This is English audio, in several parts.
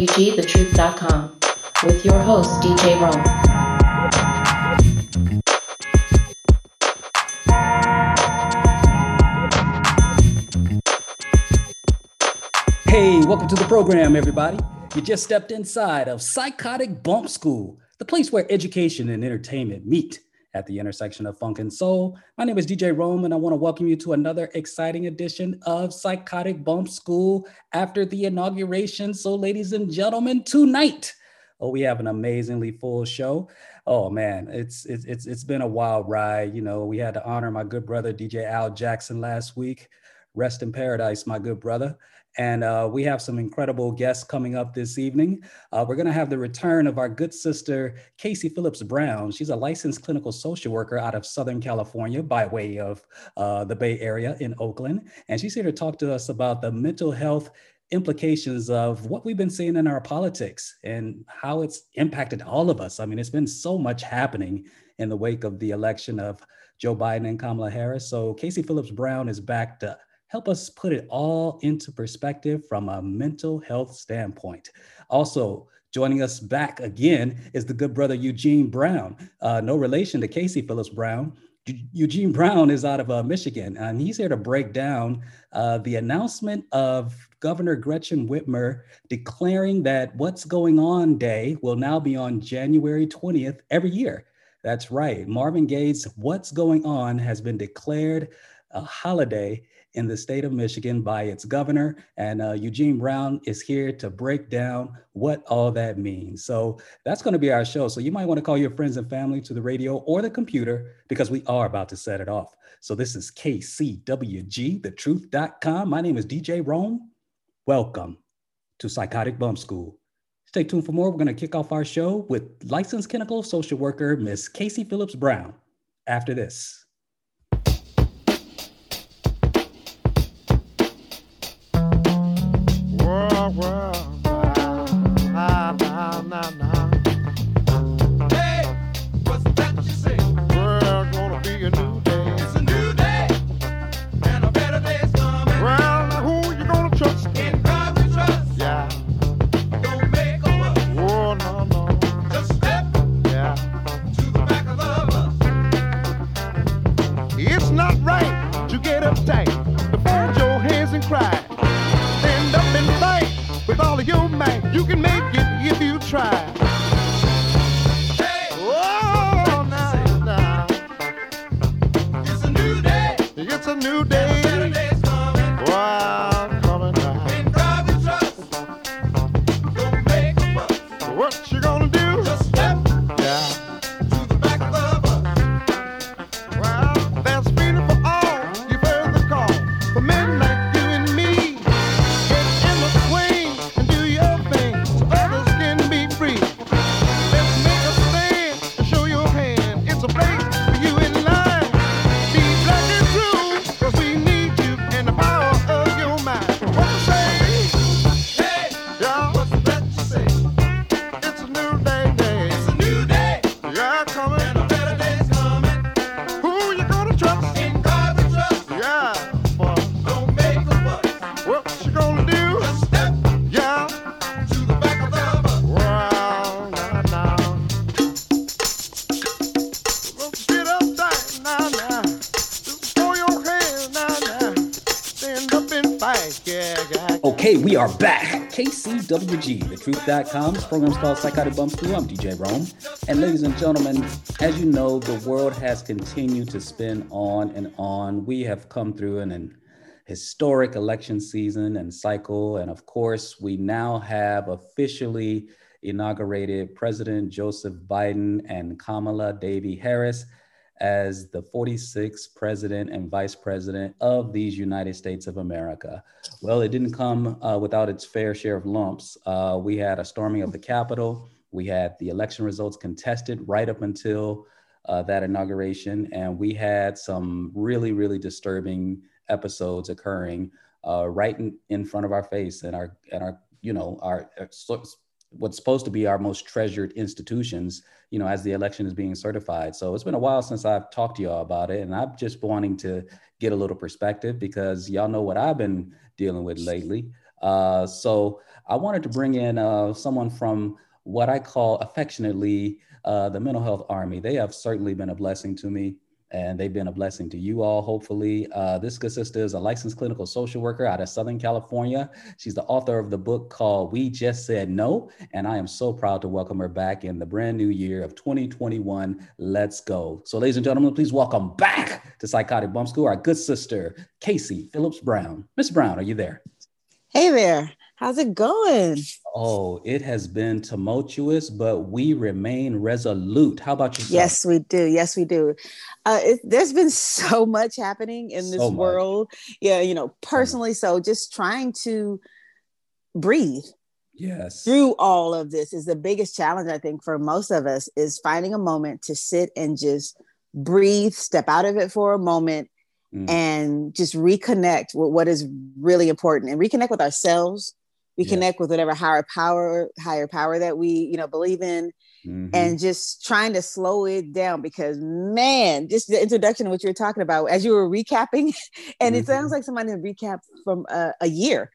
KCWGTheTruth.com with your host, DJ Rome. Hey, welcome to the program, everybody. You just stepped inside of Psychotic Bump School, the place where education and entertainment meet at the intersection of funk and soul. My name is DJ Rome, and I want to welcome you to another exciting edition of Psychotic Bump School after the inauguration. So, ladies and gentlemen, tonight, oh, we have an amazingly full show. Oh man, it's it's it's it's been a wild ride. You know, we had to honor my good brother DJ Al Jackson last week. Rest in paradise, my good brother. And uh, we have some incredible guests coming up this evening. Uh, we're going to have the return of our good sister, Kasey Phillips Brown. She's a licensed clinical social worker out of Southern California by way of uh, the Bay Area in Oakland. And she's here to talk to us about the mental health implications of what we've been seeing in our politics and how it's impacted all of us. I mean, it's been so much happening in the wake of the election of Joe Biden and Kamala Harris. So Kasey Phillips Brown is back to help us put it all into perspective from a mental health standpoint. Also, joining us back again is the good brother Eugene Brown, uh, no relation to Kasey Phillips Brown. Eugene Brown is out of uh, Michigan, and he's here to break down uh, the announcement of Governor Gretchen Whitmer declaring that What's Going On Day will now be on January 20th every year. That's right. Marvin Gaye's What's Going On has been declared a holiday in the state of Michigan by its governor. And uh, Eugene Brown is here to break down what all that means. So that's going to be our show. So you might want to call your friends and family to the radio or the computer because we are about to set it off. So this is KCWG, thetruth.com. My name is DJ Rome. Welcome to Psychotic Bump School. Stay tuned for more. We're going to kick off our show with licensed clinical social worker, Miss Kasey Phillips Brown, after this. Are back. KCWG, thetruth.com. This program is called Psychotic Bumps School. I'm DJ Rome. And ladies and gentlemen, as you know, the world has continued to spin on and on. We have come through an, an historic election season and cycle. And of course, we now have officially inaugurated President Joseph Biden and Kamala Devi Harris as the 46th president and vice president of these United States of America. Well, it didn't come uh, without its fair share of lumps. Uh, we had a storming of the Capitol. We had the election results contested right up until uh, that inauguration, and we had some really, really disturbing episodes occurring uh, right in, in front of our face and our and our you know our, our what's supposed to be our most treasured institutions you know as the election is being certified. So it's been a while since i've talked to y'all about it and i'm just wanting to get a little perspective because y'all know what i've been dealing with lately. Uh, so i wanted to bring in uh, someone from what i call affectionately uh, the mental health army. They have certainly been a blessing to me and they've been a blessing to you all, hopefully. Uh, this good sister is a licensed clinical social worker out of Southern California. She's the author of the book called We Just Said No, and I am so proud to welcome her back in the brand new year of 2021. Let's go. So, ladies and gentlemen, please welcome back to Psychotic Bump School our good sister, Kasey Phillips Brown. Miss Brown, are you there? Hey there. How's it going? Oh, it has been tumultuous, but we remain resolute. How about yourself? Yes, we do. Yes, we do. Uh, it, there's been so much happening in this So world. Yeah, you know, personally. So just trying to breathe Yes. through all of this is the biggest challenge, I think, for most of us is finding a moment to sit and just breathe, step out of it for a moment, Mm. and just reconnect with what is really important and reconnect with ourselves reconnect with whatever higher power higher power that we you know believe in Mhm. and just trying to slow it down because man just the introduction of what you were talking about as you were recapping and it Mhm. sounds like somebody recap from uh, a year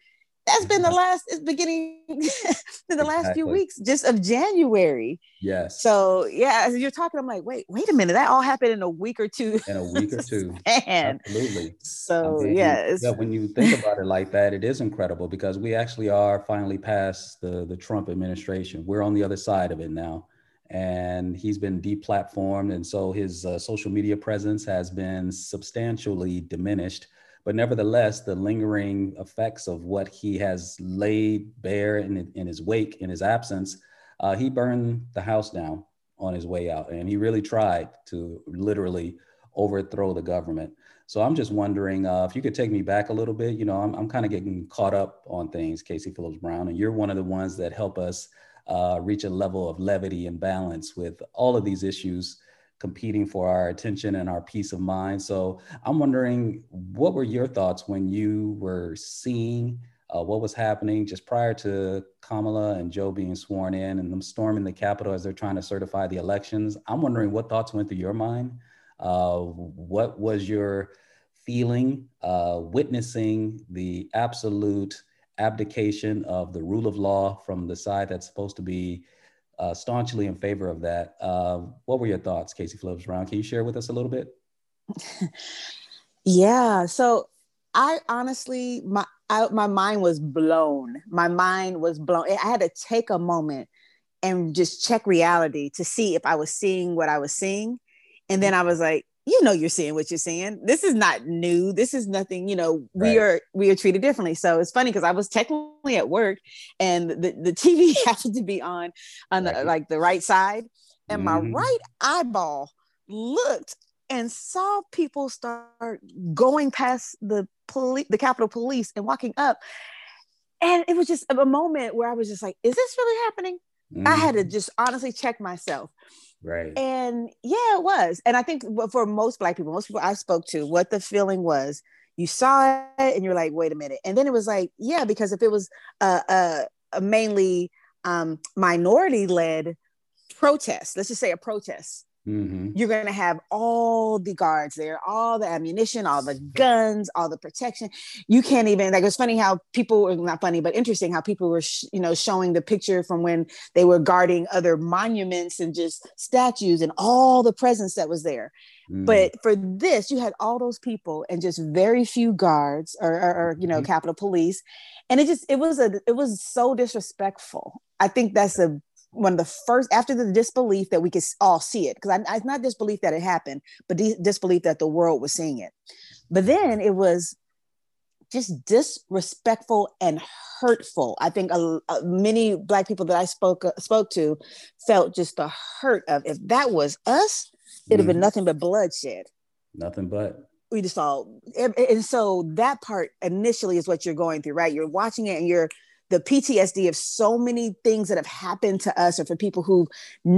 that's been the last it's beginning in the last few weeks just of january yes. so yeah as you're talking i'm like wait wait a minute that all happened in a week or two in a week or two. man Absolutely. so I mean, yeah yeah, when you think about it like that, it is incredible because we actually are finally past the, the Trump administration. We're on the other side of it now. And he's been deplatformed. And so his uh, social media presence has been substantially diminished. But nevertheless, the lingering effects of what he has laid bare in, in his wake, in his absence, uh, he burned the house down on his way out. And he really tried to literally overthrow the government. So I'm just wondering uh, if you could take me back a little bit. You know, I'm, I'm kind of getting caught up on things, Kasey Phillips Brown, and you're one of the ones that help us uh, reach a level of levity and balance with all of these issues competing for our attention and our peace of mind. So I'm wondering, what were your thoughts when you were seeing uh, what was happening just prior to Kamala and Joe being sworn in and them storming the Capitol as they're trying to certify the elections? I'm wondering what thoughts went through your mind. Uh, what was your feeling uh, witnessing the absolute abdication of the rule of law from the side that's supposed to be uh, staunchly in favor of that? Uh, what were your thoughts, Kasey Phillips Brown? Can you share with us a little bit? Yeah. So I honestly, my I, my mind was blown. My mind was blown. I had to take a moment and just check reality to see if I was seeing what I was seeing, and then I was like, you know, you're seeing what you're seeing. This is not new. This is nothing. You know, we Right. are we are treated differently. So it's funny because I was technically at work, and the the TV happened to be on on the Right. like the right side, and my Mhm. right eyeball looked and saw people start going past the police, the Capitol Police, and walking up. And it was just a moment where I was just like, "Is this really happening?" I had to Mhm. just honestly check myself. Right. And yeah, it was. And I think for most Black people, most people I spoke to, what the feeling was, you saw it and you're like, "Wait a minute." And then it was like, yeah, because if it was a, a, a mainly um, minority-led protest, let's just say a protest, Mhm. you're going to have all the guards there, all the ammunition, all the guns, all the protection. You can't even like it's funny how people were not funny, but interesting how people were sh- you know showing the picture from when they were guarding other monuments and just statues and all the presence that was there. Mhm. But for this, you had all those people and just very few guards or, or, or, you know Mhm. Capitol Police, and it just it was a it was so disrespectful. I think that's a one of the first after the disbelief that we could all see it because I it's not disbelief that it happened, but dis- disbelief that the world was seeing it. But then it was just disrespectful and hurtful. I think a, a- many black people that I spoke spoke to felt just the hurt of if that was us, it'd have been Mhm. nothing but bloodshed. Nothing but. We just all and so that part initially is what you're going through, right? You're watching it and you're the PTSD of so many things that have happened to us, or for people who've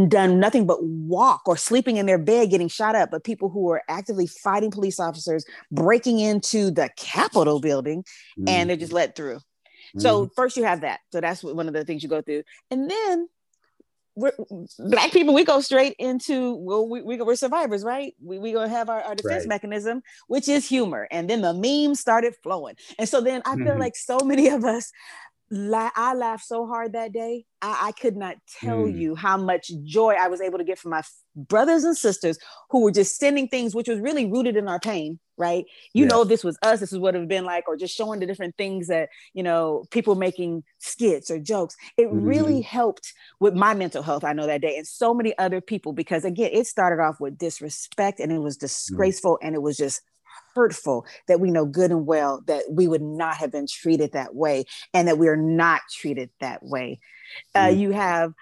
done nothing but walk or sleeping in their bed getting shot up, but people who are actively fighting police officers, breaking into the Capitol building, Mm-hmm. and they're just let through. So first you have that. So that's one of the things you go through, and then we're black people. We go straight into well, we, we we're survivors, right? We we gonna have our, our defense Right. mechanism, which is humor, and then the memes started flowing, and so then I feel Mhm. like so many of us. La- I laughed so hard that day. I, I could not tell Mm. you how much joy I was able to get from my f- brothers and sisters who were just sending things, which was really rooted in our pain, right? You Yeah. know, this was us, this is what it would have been like, or just showing the different things that, you know, people making skits or jokes. It Mhm. really helped with my mental health, I know that day, and so many other people, because again, it started off with disrespect and it was disgraceful and it was just hurtful that we know good and well that we would not have been treated that way and that we are not treated that way. Uh, Mm. you have,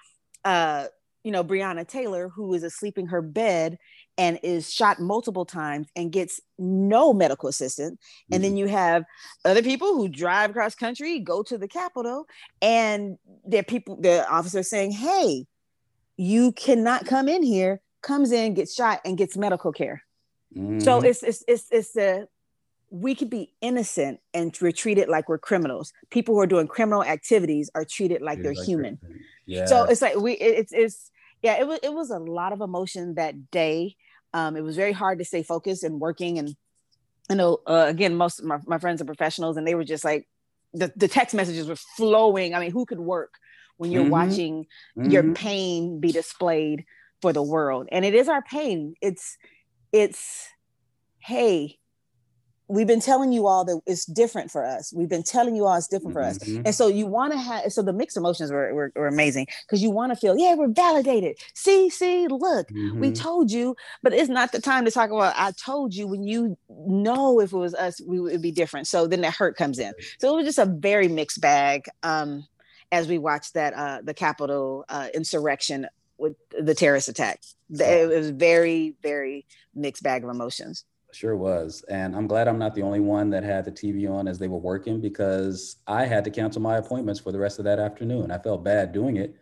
uh, you know, Breonna Taylor, who is asleep in her bed and is shot multiple times and gets no medical assistance. And then you have other people who drive across country, go to the Capitol, and their people, the officers saying, "Hey, you cannot come in here." Comes in, gets shot, and gets medical care. So Mhm. it's it's it's it's the we could be innocent and we're treated like we're criminals. People who are doing criminal activities are treated like they're Like human. Yeah. So it's like we it- it's it's yeah, it was it was a lot of emotion that day. Um, it was very hard to stay focused and working and I know uh, again most of my, my friends are professionals and they were just like the, the text messages were flowing. I mean, who could work when you're Mhm. watching your Mhm. pain be displayed for the world? And it is our pain. It's it's hey, we've been telling you all that it's different for us. We've been telling you all it's different for us. Mhm. And so you want to have, so the mixed emotions were, were, were amazing because you want to feel, yeah, we're validated. See, see, look, we Mhm. told you, but it's not the time to talk about, I told you when you know if it was us, we would be different. So then that hurt comes in. So it was just a very mixed bag um, as we watched that, uh, the Capitol uh, insurrection with the terrorist attack. It was very, very mixed bag of emotions. Sure was. And I'm glad I'm not the only one that had the TV on as they were working because I had to cancel my appointments for the rest of that afternoon. I felt bad doing it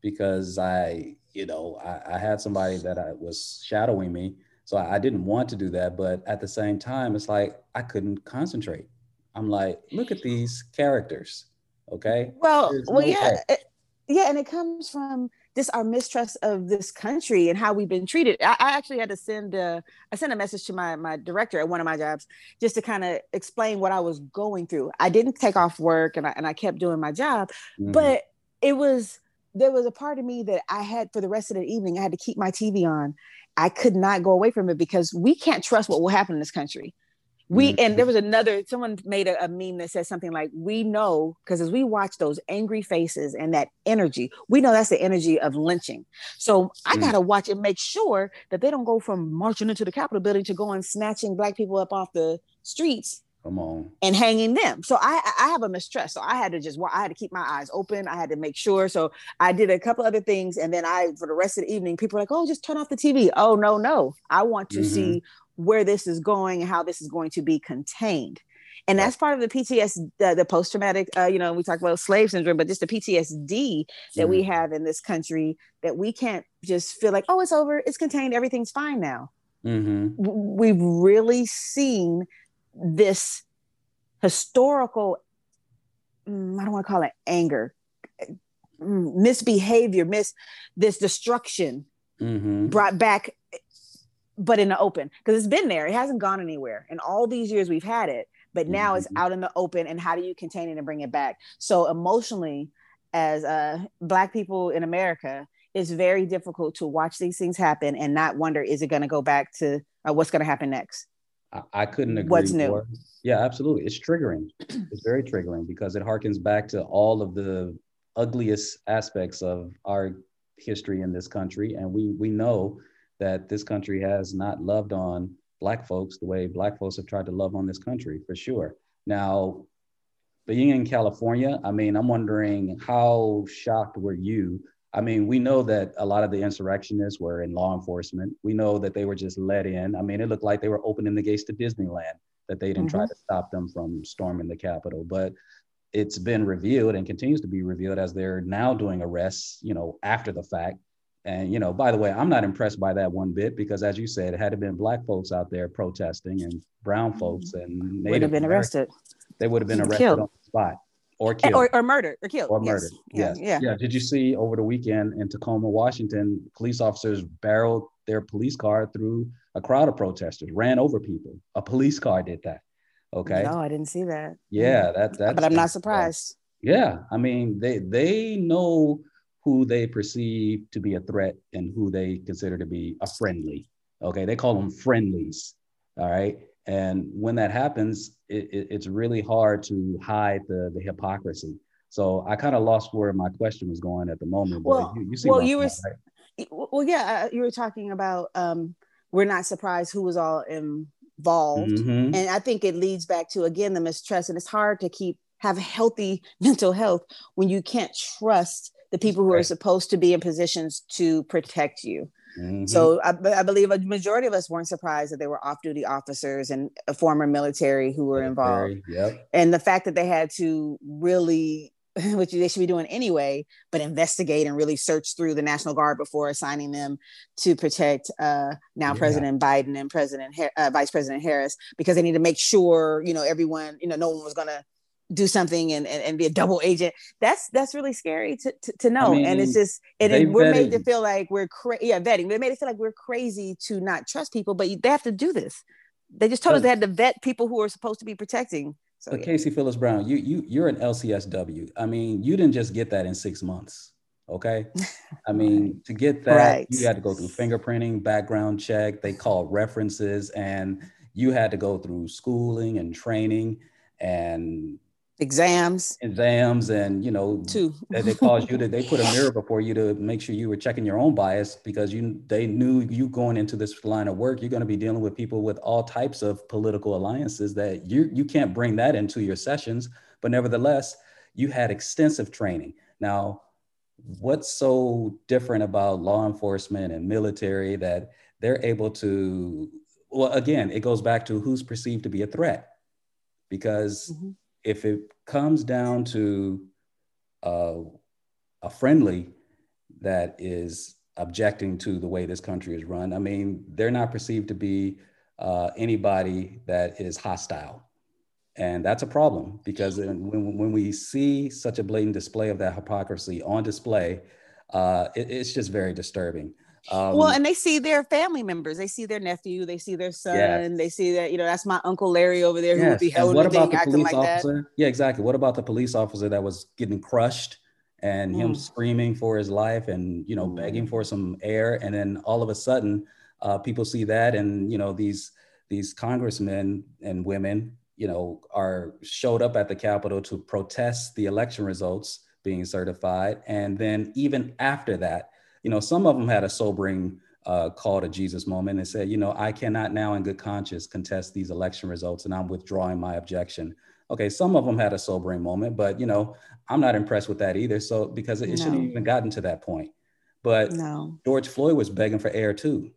because I, you know, I, I had somebody that I was shadowing me. So I, I didn't want to do that. But at the same time, it's like I couldn't concentrate. I'm like, look at these characters. Okay. Well, There's well, no yeah, it- yeah, and it comes from just our mistrust of this country and how we've been treated. I, I actually had to send a, I sent a message to my my director at one of my jobs just to kind of explain what I was going through. I didn't take off work and I, and I kept doing my job, Mhm. but it was there was a part of me that I had for the rest of the evening. I had to keep my TV on. I could not go away from it because we can't trust what will happen in this country. We Mhm. and there was another someone made a, a meme that said something like, "We know because as we watch those angry faces and that energy, we know that's the energy of lynching. So I Mm. gotta watch and make sure that they don't go from marching into the Capitol building to going snatching black people up off the streets Come on. and hanging them. So I I have a mistrust. So I had to just I had to keep my eyes open. I had to make sure. So I did a couple other things, and then I for the rest of the evening, people were like, "Oh, just turn off the TV." Oh no, no, I want to Mhm. see where this is going and how this is going to be contained. And that's part of the PTS, the, the post traumatic. Uh, you know, we talk about slave syndrome, but just the PTSD that we Mm-hmm. have in this country that we can't just feel like, oh, it's over, it's contained, everything's fine now Mhm. we've really seen this historical mm, i don't want to call it anger mm, misbehavior miss this destruction Mhm. brought back but in the open because it's been there it hasn't gone anywhere in all these years we've had it but now it's Mhm. out in the open and how do you contain it and bring it back so emotionally as uh, black people in america it's very difficult to watch these things happen and not wonder is it going to go back to uh, what's going to happen next I, I couldn't agree What's new? more. Yeah, absolutely. It's triggering. It's very triggering because it harkens back to all of the ugliest aspects of our history in this country. And we we know that this country has not loved on black folks the way black folks have tried to love on this country for sure. Now, being in California, I mean, I'm wondering how shocked were you I mean, we know that a lot of the insurrectionists were in law enforcement. We know that they were just let in. I mean, it looked like they were opening the gates to Disneyland, that they didn't try mm-hmm. to stop them from storming the Capitol. But it's been revealed and continues to be revealed as they're now doing arrests, you know, after the fact. And you know, by the way, I'm not impressed by that one bit because, as you said, had it been black folks out there protesting and brown folks and they Would have been Americans, arrested they would have been arrested Killed. on the spot or Eh, killed or, or murdered or killed. or Yes. murdered. Yeah, Yes. yeah. Did you see over the weekend in Tacoma, Washington, police officers barreled their police car through a crowd of protesters, ran over people. A police car did that. Okay. No, I didn't see that. Yeah, that that's but I'm not surprised. Yeah, I mean they they know who they perceive to be a threat and who they consider to be a friendly. Okay, they call them friendlies. All right, and when that happens, it, it- it's really hard to hide the the hypocrisy. So I kind of lost where my question was going at the moment. But Well- you, you see well, you were right? Well, yeah, uh, you were talking about um, we're not surprised who was all involved. Mhm. and i think it leads back to again the mistrust and it's hard to keep have healthy mental health when you can't trust the people who are supposed to be in positions to protect you Mhm. so I, I believe a majority of us weren't surprised that they were off-duty officers and a former military who were involved Yep. and the fact that they had to really which they should be doing anyway but investigate and really search through the national guard before assigning them to protect uh, now Yeah. president biden and president uh, vice president harris because they need to make sure you know everyone you know no one was going to do something and, and, and be a double agent that's that's really scary to, to, to know and it's just and we're made to feel like we're crazy yeah vetting they made it feel like we're crazy to not trust people but you, they have to do this they just told us they had to vet people who are supposed to be protecting so But yeah. Kasey Phillips Brown, you you you're an LCSW. I mean, you didn't just get that in six months. Okay. I mean, to get that, Right. you had to go through fingerprinting, background check, they call references, and you had to go through schooling and training and exams. Exams and you know too that they caused you to they put a mirror before you to make sure you were checking your own bias because you they knew you going into this line of work you're going to be dealing with people with all types of political alliances that you you can't bring that into your sessions. But nevertheless you had extensive training. Now what's so different about law enforcement and military that they're able to well again it goes back to who's perceived to be a threat because Mhm. If it comes down to uh, a friendly that is objecting to the way this country is run, I mean, they're not perceived to be uh, anybody that is hostile. And that's a problem because when, when we see such a blatant display of that hypocrisy on display, uh, it- it's just very disturbing. Um, well and they see their family members they see their nephew they see their son Yes. they see that you know that's my uncle larry over there who would Yes, be and holding what about the police like that? Yeah, exactly. What about the police officer that was getting crushed and him Mm. screaming for his life and you know begging for some air, and then all of a sudden, uh, people see that, and you know these these congressmen and women, you know, are showed up at the Capitol to protest the election results being certified, and then even after that, you know, some of them had a sobering uh, call to Jesus moment and said, you know, I cannot now in good conscience contest these election results and I'm withdrawing my objection. Okay, some of them had a sobering moment, but you know, I'm not impressed with that either. So because it, it shouldn't No. even gotten to that point. But no George Floyd was begging for air too,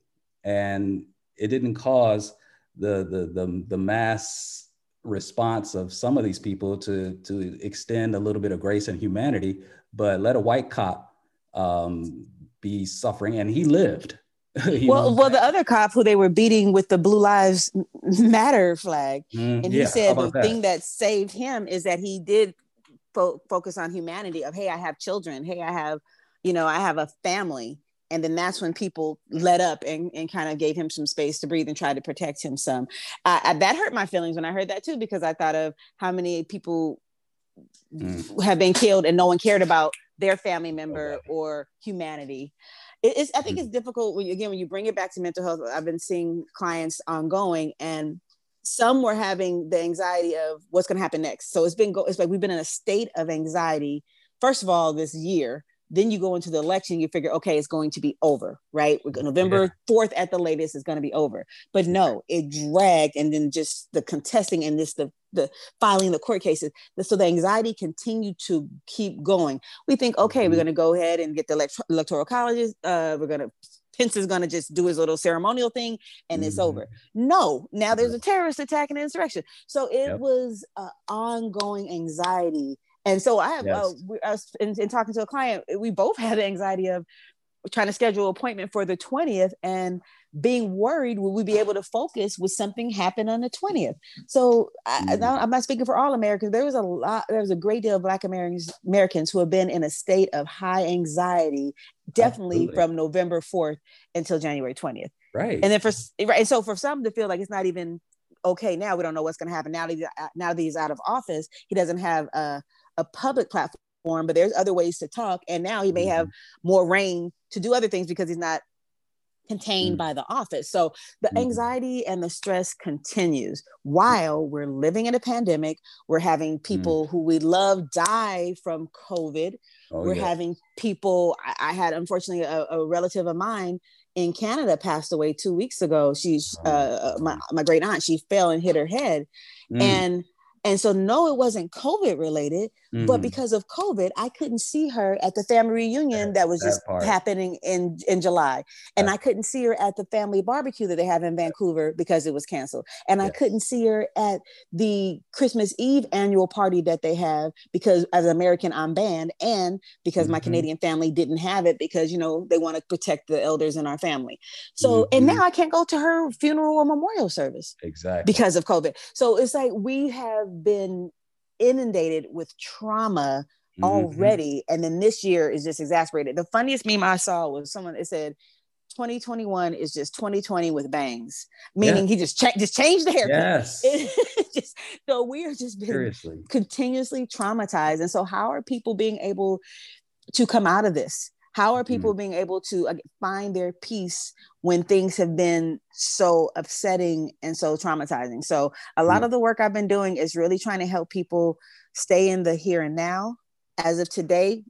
and it didn't cause the the the, the mass response of some of these people to to extend a little bit of grace and humanity, but let a white cop um, be suffering, and he lived. Well know? well the other cop who they were beating with the blue lives matter flag Mm, and he how said the that? thing that saved him is that he did fo- focus on humanity of hey i have children hey i have you know i have a family and then that's when people let up and, and kind of gave him some space to breathe and tried to protect him some I, I, that hurt my feelings when i heard that too because i thought of how many people Mm. have been killed and no one cared about their family member or humanity it's, I think it's mm-hmm. difficult when you, again when you bring it back to mental health. I've been seeing clients ongoing, and some were having the anxiety of what's going to happen next. So it's been go. It's like we've been in a state of anxiety. First of all, this year. Then you go into the election. You figure, okay, it's going to be over, right? We're going- November fourth at the latest is going to be over. But no, it dragged, and then just the contesting and this the the filing the court cases. So the anxiety continued to keep going we think okay we're Mhm. going to go ahead and get the elect- electoral colleges uh, we're going to Pence is going to just do his little ceremonial thing and it's Mhm. over. No, now there's a terrorist attack and insurrection. So it Yep. was uh, ongoing anxiety. And so I have, uh, Yes. we, us, in, in talking to a client, we both had the anxiety of trying to schedule an appointment for the 20th and being worried will we be able to focus with something happen on the 20th so I, now i'm not speaking for all americans there was a lot there was a great deal of black americans americans who have been in a state of high anxiety definitely Absolutely. from november 4th until january 20th Right. and then for right and so for some to feel like it's not even okay now we don't know what's going to happen now that uh, now that he's out of office he doesn't have a, a public platform but there's other ways to talk. And now he may have more reign to do other things because he's not contained Mm. by the office. So the Mhm. anxiety and the stress continues while we're living in a pandemic. We're having people who we love die from covid. Oh, we're yeah. having people I, I had unfortunately a, a relative of mine in canada passed away two weeks ago. She's Oh, uh, my, my great aunt she fell and hit her head. Mm, and and so no it wasn't covid related but mhm. because of covid i couldn't see her at the family reunion that was that just part. happening in in july and That- i couldn't see her at the family barbecue that they have in vancouver because it was canceled and i couldn't see her at the christmas eve annual party that they have because as an american i'm banned and because my Mhm. canadian family didn't have it because you know they want to protect the elders in our family so Mhm. and now i can't go to her funeral or memorial service exactly. because of COVID. So it's like we have been inundated with trauma Mhm. already. And then this year is just exasperated. The funniest meme I saw was someone that said, 2021 is just 2020 with bangs, meaning he just cha- just changed the haircut. Yes. It just, so we are just Seriously. continuously traumatized. And so, how are people being able to come out of this? How are people being able to find their peace when things have been so upsetting and so traumatizing? So, a lot Mm. of the work I've been doing is really trying to help people stay in the here and now. As of today,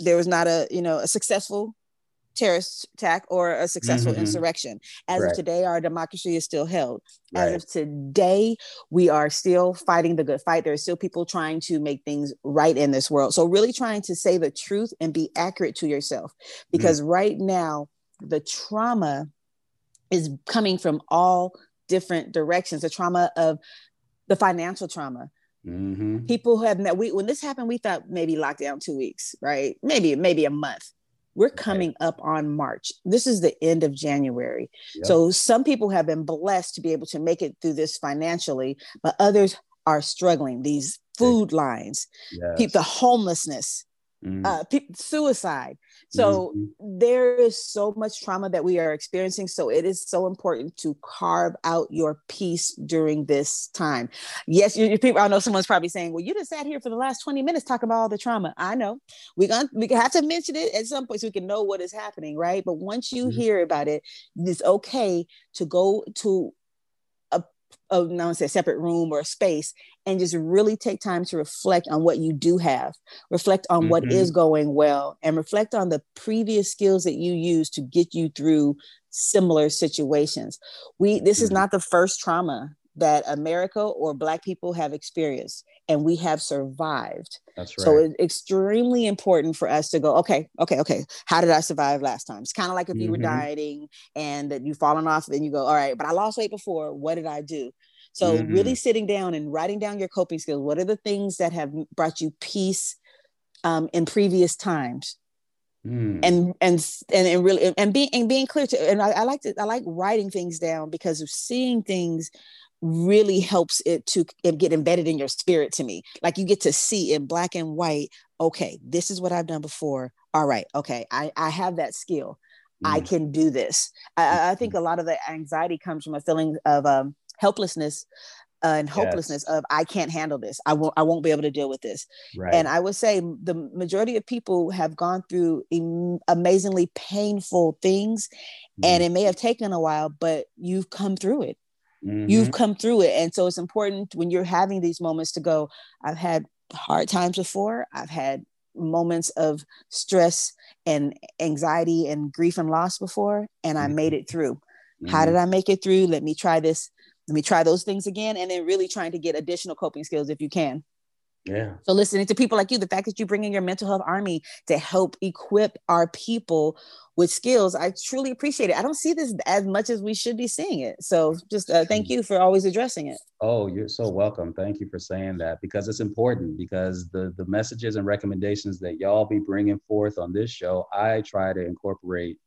there was not a you know a successful terrorist attack or a successful Mhm. insurrection. As Right. of today, our democracy is still held. As Right. of today, we are still fighting the good fight. There are still people trying to make things right in this world. So, really trying to say the truth and be accurate to yourself. Because right now, the trauma is coming from all different directions. The trauma of the financial trauma. Mhm. People have met, we, when this happened, we thought maybe lockdown two weeks, right? Maybe, maybe a month. We're coming up on March. This is the end of January. Yep. So some people have been blessed to be able to make it through this financially, but others are struggling. These food lines, Yes. the homelessness, Mhm. uh, peop suicide. So Mhm. there is so much trauma that we are experiencing. So it is so important to carve out your peace during this time. Yes, you, you people. I know someone's probably saying, "Well, you just sat here for the last twenty minutes talking about all the trauma." I know we're gonna we have to mention it at some point so we can know what is happening, right? But once you Mhm. hear about it, it's okay to go to a now say a separate room or a space and just really take time to reflect on what you do have reflect on what Mhm. is going well and reflect on the previous skills that you use to get you through similar situations we this is Mhm. not the first trauma that america or black people have experienced and we have survived That's right. so it's extremely important for us to go, okay, okay, okay. How did I survive last time? It's kind of like if you were Mhm. dieting and that you've fallen off, and you go, all right, but I lost weight before. What did I do? So Mhm. really sitting down and writing down your coping skills. What are the things that have brought you peace um, in previous times? Mm. and and and, and really and being and being clear to and I, I like to I like writing things down because of seeing things really helps it to get embedded in your spirit to me. Like you get to see in black and white okay this is what i've done before. All right okay i i have that skill. I Mm. can do this. I- I, I think a lot of the anxiety comes from a feeling of um helplessness uh, and hopelessness of i can't handle this. I won't i won't be able to deal with this. Right. and I would say the majority of people have gone through am- amazingly painful things, and it may have taken a while, but you've come through it. Mhm. You've come through it. And so it's important when you're having these moments to go, I've had hard times before, I've had moments of stress and anxiety and grief and loss before, and I Mhm. made it through. How Mhm. did I make it through? Let me try this. Let me try those things again. And then really trying to get additional coping skills if you can. Yeah. So listening to people like you, the fact that you bring in your mental health army to help equip our people with skills, I truly appreciate it. I don't see this as much as we should be seeing it. So just uh, thank you for always addressing it. Oh, you're so welcome. Thank you for saying that because it's important because the the messages and recommendations that y'all be bringing forth on this show, I try to incorporate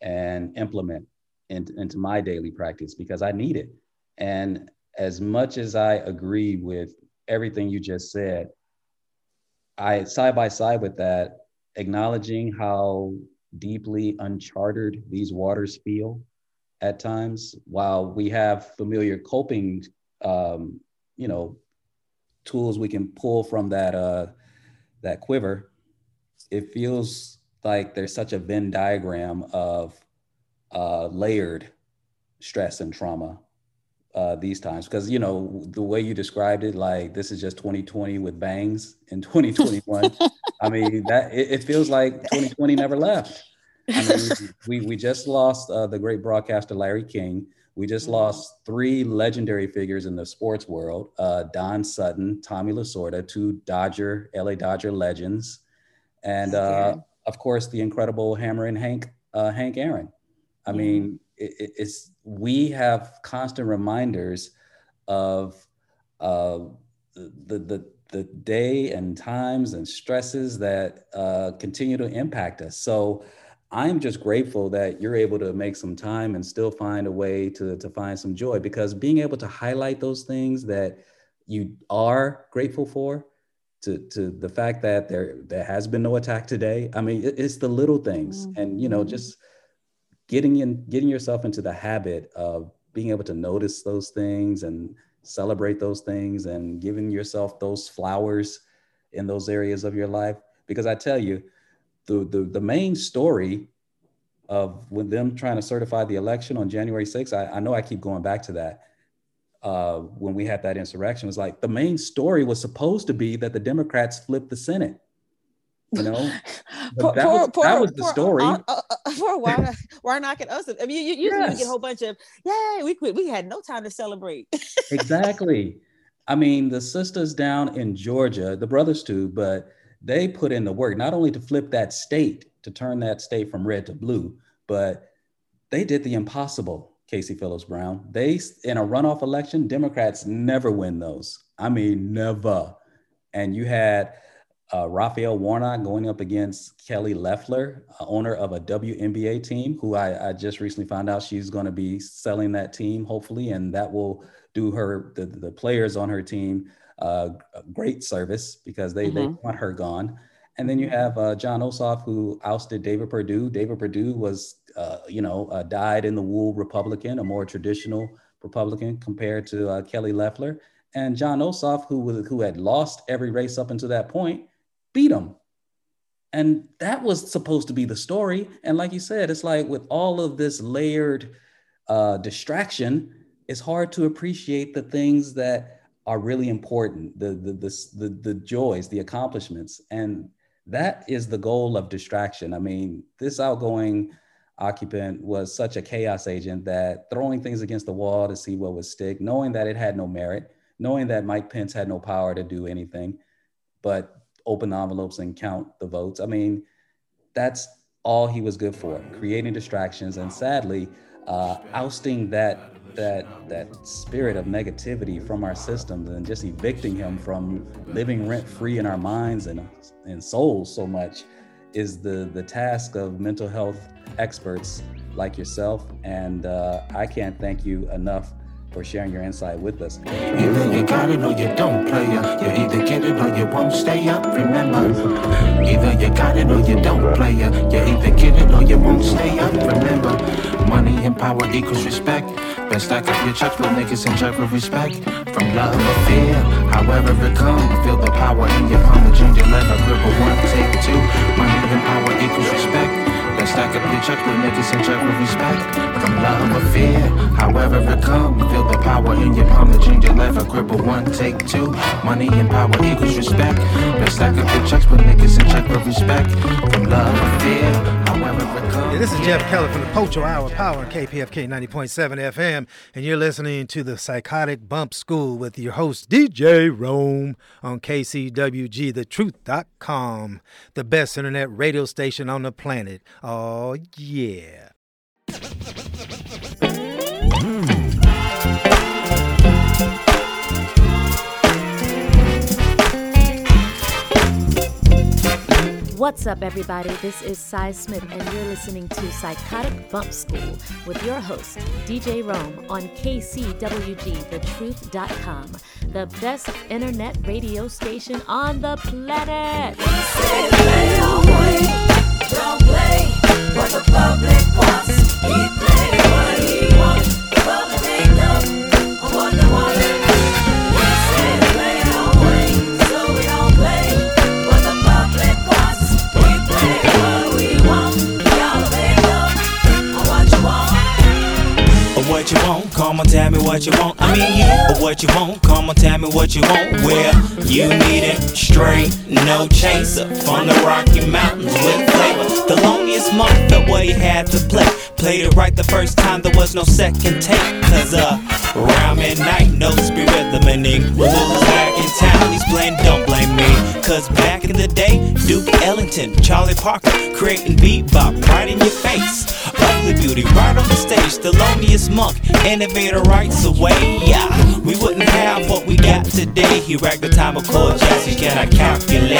and implement in, into my daily practice because I need it. And as much as I agree with everything you just said, I side by side with that, acknowledging how deeply uncharted these waters feel at times, while we have familiar coping, um, you know, tools we can pull from that uh, that quiver, it feels like there's such a Venn diagram of uh, layered stress and trauma uh, these times. Because you know the way you described it like this is just 2020 with bangs in 2021 i mean that it, it, feels like 2020 never left. I mean we, we just lost uh, the great broadcaster larry king. We just mm-hmm. lost three legendary figures in the sports world uh, don sutton tommy lasorda two dodger la dodger legends. And uh, of course the incredible hammerin' hank uh, hank aaron. I mean it, it's we have constant reminders of uh, the, the the day and times and stresses that uh, continue to impact us. So I'm just grateful that you're able to make some time and still find a way to, to find some joy because being able to highlight those things that you are grateful for to, to the fact that there there has been no attack today. I mean, it, it's the little things mm-hmm. and you know just getting in getting yourself into the habit of being able to notice those things and celebrate those things and giving yourself those flowers in those areas of your life. Because i tell you the the, the main story of when them trying to certify the election on january 6th i, I know i keep going back to that uh, when we had that insurrection was like the main story was supposed to be that the democrats flipped the senate you know? Poor, that, was, poor, that was the story. uh, uh, uh, for why why knocking us i mean you, you, Yes. you get a whole bunch of yeah we quit we had no time to celebrate. Exactly. I mean the sisters down in georgia the brothers too but they put in the work not only to flip that state to turn that state from red to blue but they did the impossible kasey phillips brown. They in a runoff election democrats never win those. I mean never. And you had uh, Raphael Warnock going up against Kelly Loeffler, uh, owner of a WNBA team, who I, I just recently found out she's going to be selling that team, hopefully, and that will do her the, the players on her team uh, great service because they, they Mhm. want her gone. And then you have uh, Jon Ossoff, who ousted David Perdue. David Perdue was, uh, you know, a died in the wool Republican, a more traditional Republican compared to uh, Kelly Loeffler. And Jon Ossoff, who was who had lost every race up until that point, beat him. And that was supposed to be the story. And like you said, it's like with all of this layered uh, distraction, it's hard to appreciate the things that are really important, the, the, the, the, the joys, the accomplishments. And that is the goal of distraction. I mean, this outgoing occupant was such a chaos agent that throwing things against the wall to see what would stick, knowing that it had no merit, knowing that Mike Pence had no power to do anything, but open envelopes and count the votes. I mean, that's all he was good for, creating distractions and sadly, uh, ousting that that that spirit of negativity from our systems and just evicting him from living rent free in our minds and and souls so much is the the task of mental health experts like yourself and uh, I can't thank you enough for sharing your insight with us. Either you got it or you don't play it. You either get it or you won't stay up. Remember, either you got it or you don't play it. You either get it or you won't stay up. Remember, money and power equals respect. Best stack up your checks with niggas in check with respect. From love or fear, however it come, feel the power in your palm. The ginger leather gripper one, take two. Money and power equals respect. Stack up your checks with niggas in check with respect. From love or fear, however it come, feel the power in your palm. The ginger leather gripper one, take two. Money and power equals respect. Best stack up your checks with niggas in check with respect. From love or fear, however it come. Yeah, this is Jeff Keller from the Pocho Hour Power on KPFK 90.7 FM, and you're listening to the Psychotic Bump School with your host, DJ Rome, on KCWG, thetruth.com, the best internet radio station on the planet. Uh, Oh, yeah. What's up, everybody? This is Cy Smith, and you're listening to Psychotic Bump School with your host, DJ Rome, on KCWG, thetruth.com, the best internet radio station on the planet. Don't play what you want, come on, tell me what you want. I mean you. What you want, come on, tell me what you want. Well, you need it straight, no chaser. From the Rocky Mountains with flavor. The longest month that he had to play. Played it right the first time, there was no second take. Cause uh, around midnight, no spirit rhythm and ink. Lil back in town, he's playing Don't Blame Me. Cause back in the day, Duke Ellington, Charlie Parker, creating bebop right in your face. Ugly beauty right on the stage, the loneliest monk, innovator rights away. Yeah, we wouldn't have what we got today. He racked the time of chord jazz, you cannot calculate.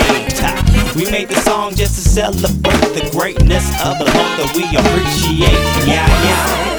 We made the song just to celebrate the greatness of the monk that we appreciate. Yeah, yeah.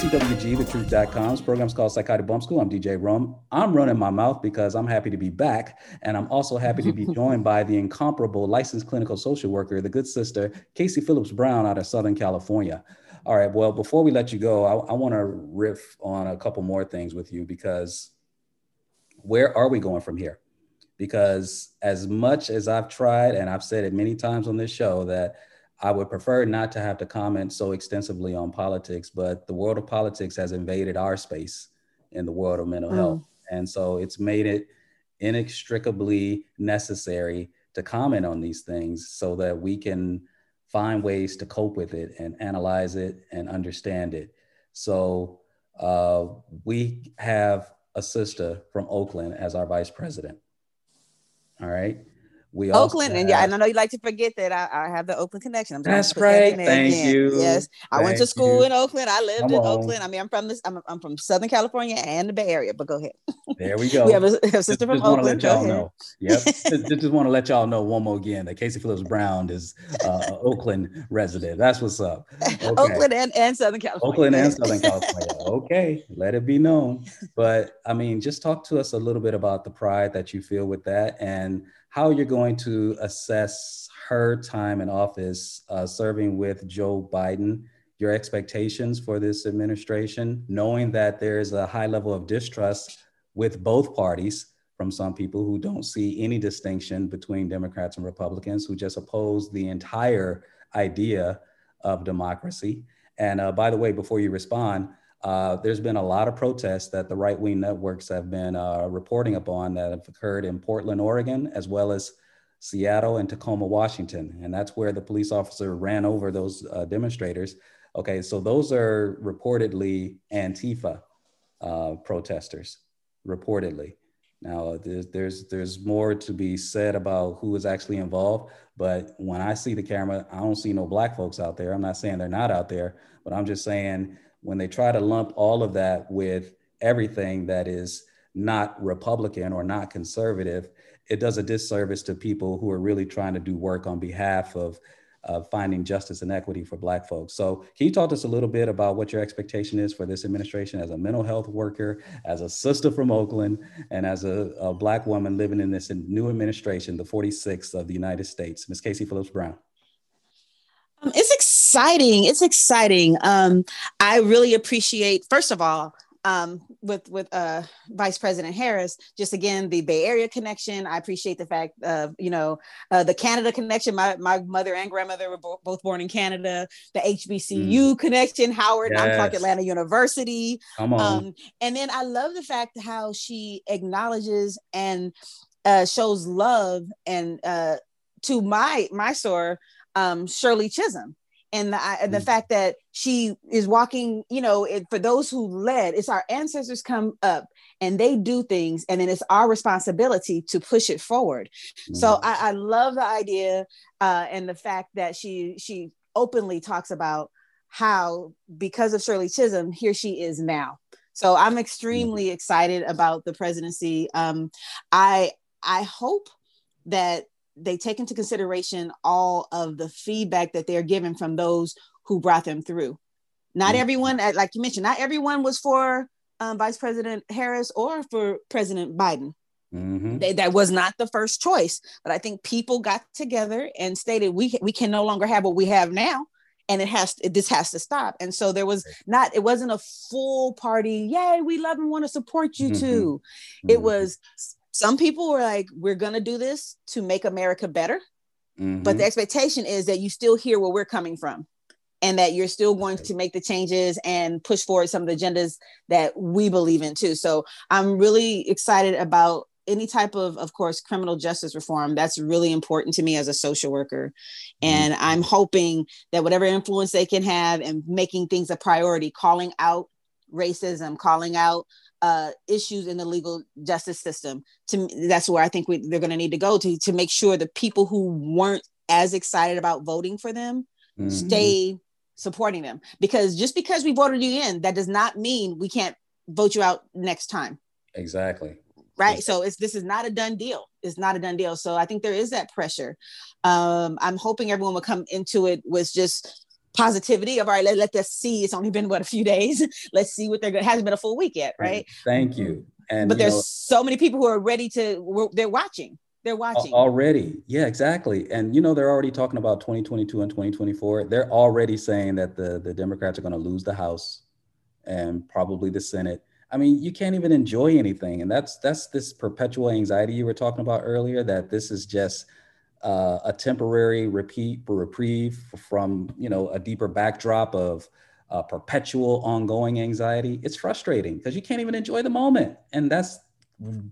KCWG, thetruth.com. This program's called Psychotic Bump School. I'm DJ Rome. I'm running my mouth because I'm happy to be back. And I'm also happy to be joined by the incomparable licensed clinical social worker, the good sister, Kasey Phillips Brown out of Southern California. All right. Well, before we let you go, I, I want to riff on a couple more things with you because where are we going from here? Because as much as I've tried, and I've said it many times on this show, that I would prefer not to have to comment so extensively on politics, but the world of politics has invaded our space in the world of mental Mm. health. And so it's made it inextricably necessary to comment on these things so that we can find ways to cope with it and analyze it and understand it. So uh, we have a sister from Oakland as our vice president. All right. We also Oakland, and yeah, and I know you like to forget that I, I have the Oakland connection. I'm trying That's to put that right. Thank again. you. Yes, I went to school you. in Oakland. I lived Come in on. Oakland. I mean, I'm from this. I'm, I'm from Southern California and the Bay Area. But go ahead. There we go. We have a, a sister just, from just want to Oakland. let y'all know. Yep. just, just want to let y'all know one more again that Kasey Phillips Brown is uh, a Oakland resident. That's what's up. Okay. Oakland and, and Southern California. Oakland and Southern California. Okay, let it be known. But I mean, just talk to us a little bit about the pride that you feel with that and how you're going to assess her time in office uh, serving with Joe Biden, your expectations for this administration, knowing that there's a high level of distrust with both parties from some people who don't see any distinction between Democrats and Republicans, who just oppose the entire idea of democracy. And uh, by the way, before you respond, uh, there's been a lot of protests that the right wing networks have been uh, reporting upon that have occurred in Portland, Oregon, as well as Seattle and Tacoma, Washington. And that's where the police officer ran over those uh, demonstrators. Okay, so those are reportedly Antifa uh, protesters, reportedly. Now, there's, there's there's more to be said about who is actually involved, but when I see the camera, I don't see no black folks out there. I'm not saying they're not out there, but I'm just saying when they try to lump all of that with everything that is not Republican or not conservative, it does a disservice to people who are really trying to do work on behalf of uh, finding justice and equity for Black folks. So, can you talk to us a little bit about what your expectation is for this administration as a mental health worker, as a sister from Oakland, and as a, a Black woman living in this new administration, the 46th of the United States? Ms. Kasey Phillips Brown. It's exciting. It's exciting. Um, I really appreciate, first of all, um, with with uh, Vice President Harris. Just again, the Bay Area connection. I appreciate the fact of you know uh, the Canada connection. My my mother and grandmother were bo- both born in Canada. The HBCU connection. Howard. I'm Clark Mm. Atlanta University. Come on. Um, and then I love the fact how she acknowledges and uh, shows love and uh, to my my sore um, Shirley Chisholm. And the, and the Mm. fact that she is walking, you know, it, for those who led, it's our ancestors come up and they do things, and then it's our responsibility to push it forward. So Mhm. I, I love the idea uh, and the fact that she she openly talks about how because of Shirley Chisholm, here she is now. So I'm extremely excited about the presidency. Um, I I hope that they take into consideration all of the feedback that they're given from those who brought them through. Not Mhm. everyone, like you mentioned, not everyone was for um, Vice President Harris or for President Biden. Mhm. They, that was not the first choice, but I think people got together and stated we we can no longer have what we have now, and it has this has to stop. And so there was not it wasn't a full party. Yay, we love and want to support you Mhm. too. It Mhm. was some people were like, we're gonna do this to make America better, mm-hmm. but the expectation is that you still hear where we're coming from. And that you're still going to make the changes and push forward some of the agendas that we believe in too. So I'm really excited about any type of, of course, criminal justice reform. That's really important to me as a social worker. Mm-hmm. And I'm hoping that whatever influence they can have in making things a priority, calling out racism, calling out uh, issues in the legal justice system. To me, that's where I think we, they're going to need to go to to make sure the people who weren't as excited about voting for them Mhm. stay supporting them. Because just because we voted you in, that does not mean we can't vote you out next time Exactly. right so it's this is not a done deal it's not a done deal so i think there is that pressure um i'm hoping everyone will come into it with just positivity of all right let, let us see it's only been what a few days let's see what they're good hasn't been a full week yet right Thank you. And but you there's know, so many people who are ready to they're watching they're watching Already, yeah, exactly. And you know, they're already talking about 2022 and 2024. They're already saying that the the Democrats are going to lose the House and probably the Senate. I mean, you can't even enjoy anything, and that's that's this perpetual anxiety you were talking about earlier. That this is just uh, a temporary repeat or reprieve from you know a deeper backdrop of uh, perpetual ongoing anxiety. It's frustrating because you can't even enjoy the moment, and that's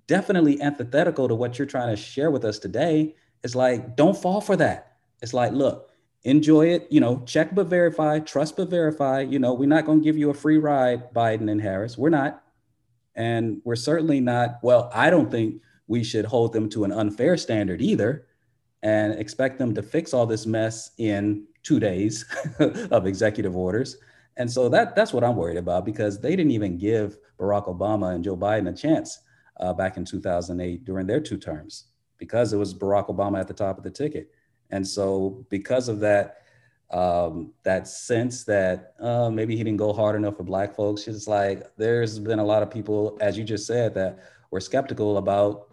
definitely antithetical to what you're trying to share with us today. It's like, don't fall for that. It's like, look, enjoy it, you know, check but verify, trust but verify. You know, we're not going to give you a free ride, Biden and Harris. We're not. And we're certainly not, well, I don't think we should hold them to an unfair standard either and expect them to fix all this mess in two days of executive orders. And so that that's what I'm worried about because they didn't even give Barack Obama and Joe Biden a chance uh, back in 2008 during their two terms because it was Barack Obama at the top of the ticket. And so because of that, um, that sense that uh, maybe he didn't go hard enough for Black folks, it's like there's been a lot of people, as you just said, that were skeptical about,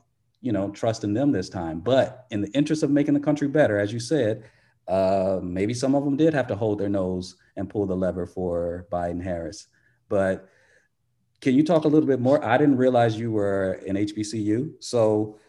you know, trusting them this time. But in the interest of making the country better, as you said, uh, maybe some of them did have to hold their nose and pull the lever for Biden Harris. But can you talk a little bit more? I didn't realize you were an HBCU. So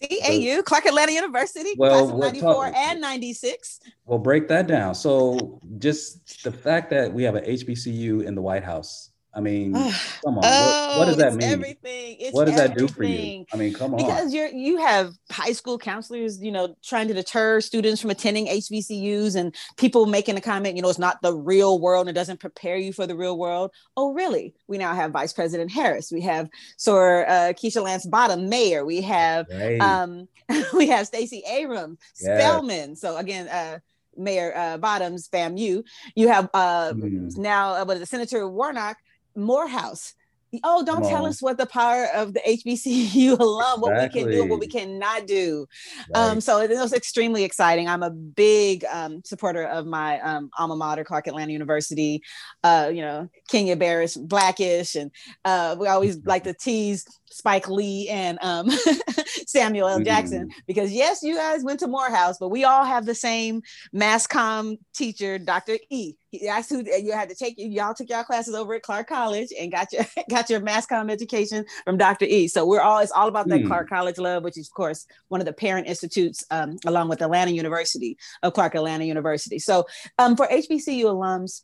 CAU, Clark Atlanta University, Well, class of we'll 94 talk- and 96. we'll break that down. So just the fact that we have an HBCU in the White House. I mean, come on. what, what does Oh, that it's mean? Everything. It's what does that do for you? I mean, come on. because you're you have high school counselors you know trying to deter students from attending hbcus and people making a comment you know it's not the real world and it doesn't prepare you for the real world oh really we now have vice president harris we have sir uh, keisha lance bottom mayor we have Right. um we have stacey abrams Yes. spelman so again uh mayor uh bottoms famu you You have uh Mm. now uh, what is it senator warnock morehouse Oh, don't Come tell on. us what the power of the HBCU alum, what we can do, and what we cannot do. Um, so it was extremely exciting. I'm a big um, supporter of my um, alma mater, Clark Atlanta University. Uh, you know, Kenya Barris, Blackish, and uh, we always like to tease Spike Lee and um, Samuel L. Jackson because yes, you guys went to Morehouse, but we all have the same mass comm teacher, Dr. E. that's who you had to take. Y'all took y'all classes over at Clark College and got your got your mass comm education from Dr. E. So we're all it's all about that Hmm. Clark College love, which is of course one of the parent institutes, um, along with Atlanta University of Clark Atlanta University. So um, for HBCU alums,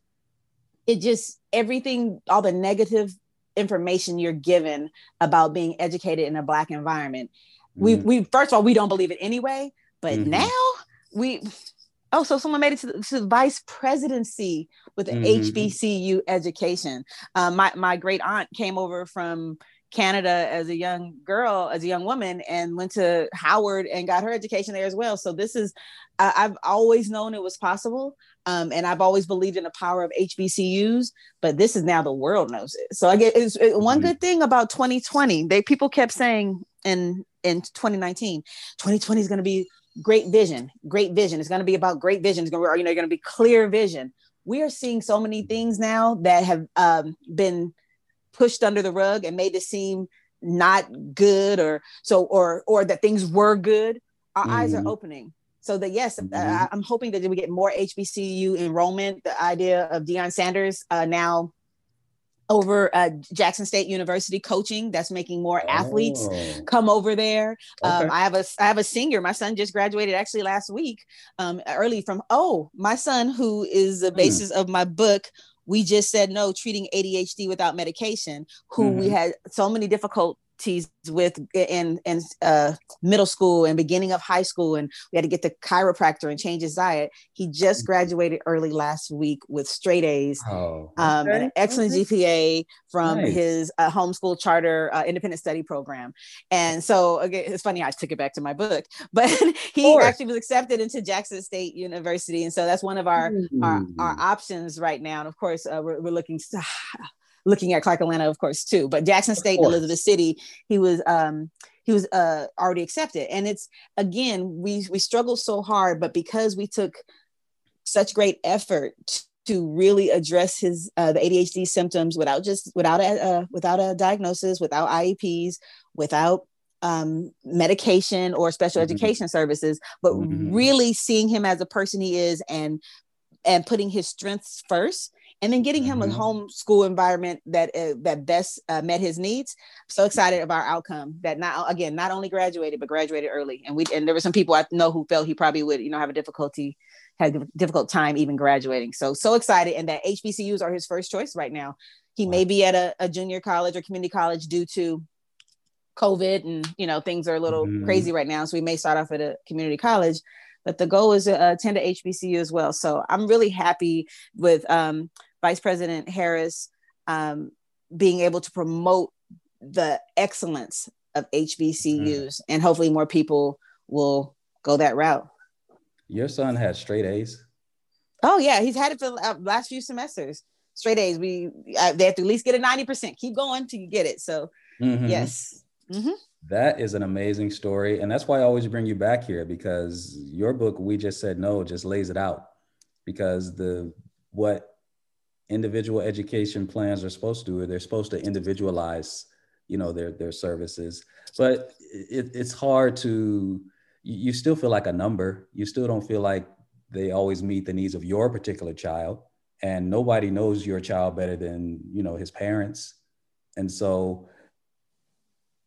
it just everything, all the negative information you're given about being educated in a black environment. We Mhm. we first of all we don't believe it anyway, but Mhm. now we oh so someone made it to the, to the vice presidency with Mhm. HBCU education. Um, my my great aunt came over from Canada as a young girl, as a young woman, and went to Howard and got her education there as well. So this is, I I've always known it was possible, um, and I've always believed in the power of HBCUs. But this is now the world knows it. So I get it's, it- one Mhm. good thing about 2020. They people kept saying in in 2019, 2020 is going to be great vision, great vision. It's going to be about great vision. It's going to, you know, you're going to be clear vision. We are seeing so many things now that have um, been pushed under the rug and made to seem not good or so or or that things were good. Our eyes are Mhm. opening. So that yes, uh, Mhm. I'm hoping that we get more HBCU enrollment. The idea of Deion Sanders uh, now over uh, Jackson State University coaching that's making more athletes Oh, come over there. Um, I have a I have a senior. My son just graduated actually last week, um, early from. Oh, my son, who is the Hmm. basis of my book. We just said no, treating ADHD without medication. Who we Mhm. had so many difficulties with in in uh, middle school and beginning of high school, and we had to get the chiropractor and change his diet. He just Mhm. graduated early last week with straight A's oh, um, okay, an excellent okay. GPA from Nice. his uh, homeschool charter uh, independent study program. And so again, it's funny, I took it back to my book, but he actually was accepted into Jackson State University. And so that's one of our, our, our Hmm. options right now. And of course, uh, we're, we're looking looking at Clark Atlanta, of course, too. But Jackson State and. Elizabeth City, he was um he was uh already accepted. And it's again, we we struggled so hard, but because we took such great effort to really address his uh, the ADHD symptoms without just without a uh, without a diagnosis, without IEPs, without um, medication or special Mhm. education services, but Mhm. really seeing him as a person he is and and putting his strengths first and then getting him a home school environment that uh, that best uh, met his needs. So excited of our outcome that not again not only graduated but graduated early. And we and there were some people I know who felt he probably would you know have a difficulty had a difficult time even graduating. So so excited and that HBCUs are his first choice right now. He may be at a, a junior college or community college due to COVID and you know things are a little Mhm. crazy right now. So we may start off at a community college, but the goal is to attend a HBCU as well. So I'm really happy with um, Vice President Harris um, being able to promote the excellence of HBCUs, and hopefully more people will go that route. Your son had straight A's. Oh yeah, he's had it for the last few semesters. Straight A's. We uh, they have to at least get a ninety percent. Keep going till you get it. So Mhm. yes, Mhm. That is an amazing story. And that's why I always bring you back here because your book, We Just Said No, just lays it out. Because the what individual education plans are supposed to do, they're supposed to individualize, you know, their their services. But it, it's hard to you you still feel like a number. You still don't feel like they always meet the needs of your particular child. And nobody knows your child better than, you know, his parents. And so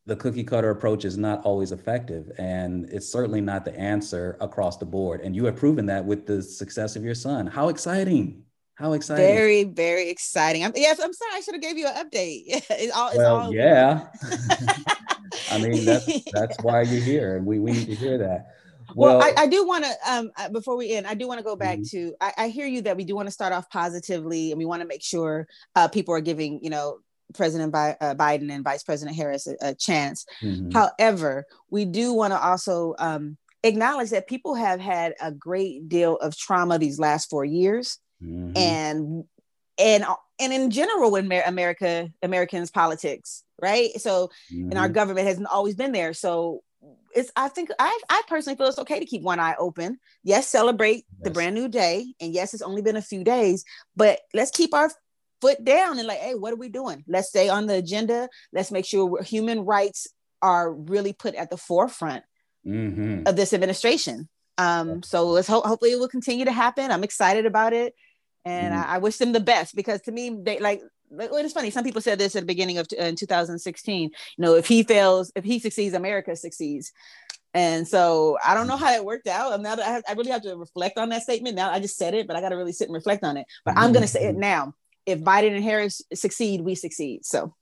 the cookie cutter approach is not always effective and it's certainly not the answer across the board and you have proven that with the success of your son how exciting how exciting very very exciting. I'm, yes, I'm sorry. I should have gave you an update. it's all. It's well all yeah i mean that's that's why you're here and we, we need to hear that Well, well, I, I do want to, um, uh, before we end, I do want to go back Mhm. to, I, I hear you that we do want to start off positively and we want to make sure uh, people are giving, you know, President Bi- uh, Biden and Vice President Harris a, a chance. Mhm. However, we do want to also um, acknowledge that people have had a great deal of trauma these last four years. Mhm. And, and, and in general, with America, Americans politics, right? So, and our Mhm. government hasn't always been there. So it's I think I I personally feel it's okay to keep one eye open. Yes, celebrate the brand new day. And yes, it's only been a few days, but let's keep our foot down and like, hey, what are we doing? Let's stay on the agenda. Let's make sure human rights are really put at the forefront Mhm. of this administration. Um, so let's hope hopefully it will continue to happen. I'm excited about it. and Mhm. I, I wish them the best because to me they like it's funny. Some people said this at the beginning of in 2016 you know if he fails if he succeeds america succeeds. And so i don't know how that worked out. Now that I, have, I really have to reflect on that statement now. I just said it but i got to really sit and reflect on it. But i'm going to say it now. If biden and harris succeed we succeed. So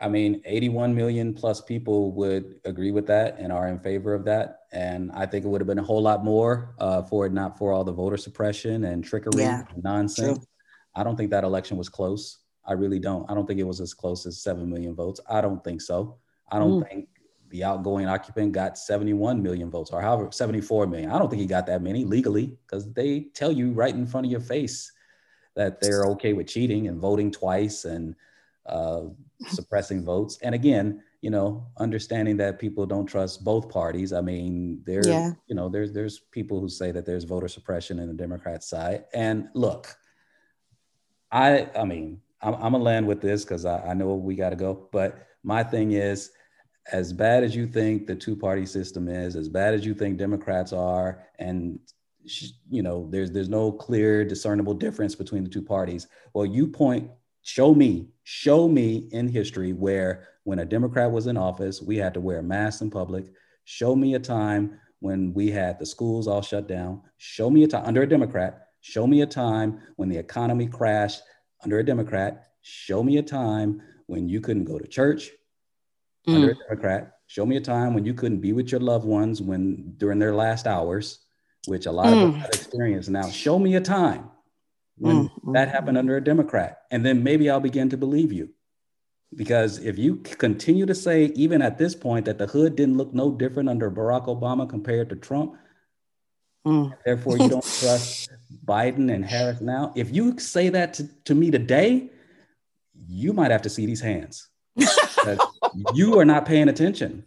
I mean, 81 million plus people would agree with that and are in favor of that. And I think it would have been a whole lot more uh, for it not for all the voter suppression and trickery Yeah, and nonsense. true. I don't think that election was close. I really don't. I don't think it was as close as 7 million votes. I don't think so. I don't Mm. think the outgoing occupant got 71 million votes or however 74 million. I don't think he got that many legally because they tell you right in front of your face that they're okay with cheating and voting twice and uh, suppressing votes. And again, you know, understanding that people don't trust both parties. I mean, there, Yeah. you know, there's there's people who say that there's voter suppression in the Democrat side. And look, I I mean, I'm, I'm gonna land with this because I, I know we got to go. But my thing is, as bad as you think the two party system is, as bad as you think Democrats are, and you know, there's there's no clear discernible difference between the two parties. Well, you point, show me, show me in history where when a Democrat was in office, we had to wear masks in public. Show me a time when we had the schools all shut down. Show me a time under a Democrat. Show me a time when the economy crashed under a Democrat. Show me a time when you couldn't go to church under a Democrat. Show me a time when you couldn't be with your loved ones when during their last hours, which a lot of us Mm. have experienced now. Show me a time when Mm, that happened under a Democrat, and then maybe I'll begin to believe you. Because if you continue to say, even at this point, that the hood didn't look no different under Barack Obama compared to Trump, Mm. therefore you don't trust Biden and Harris now. If you say that to, to me today, you might have to see these hands. you are not paying attention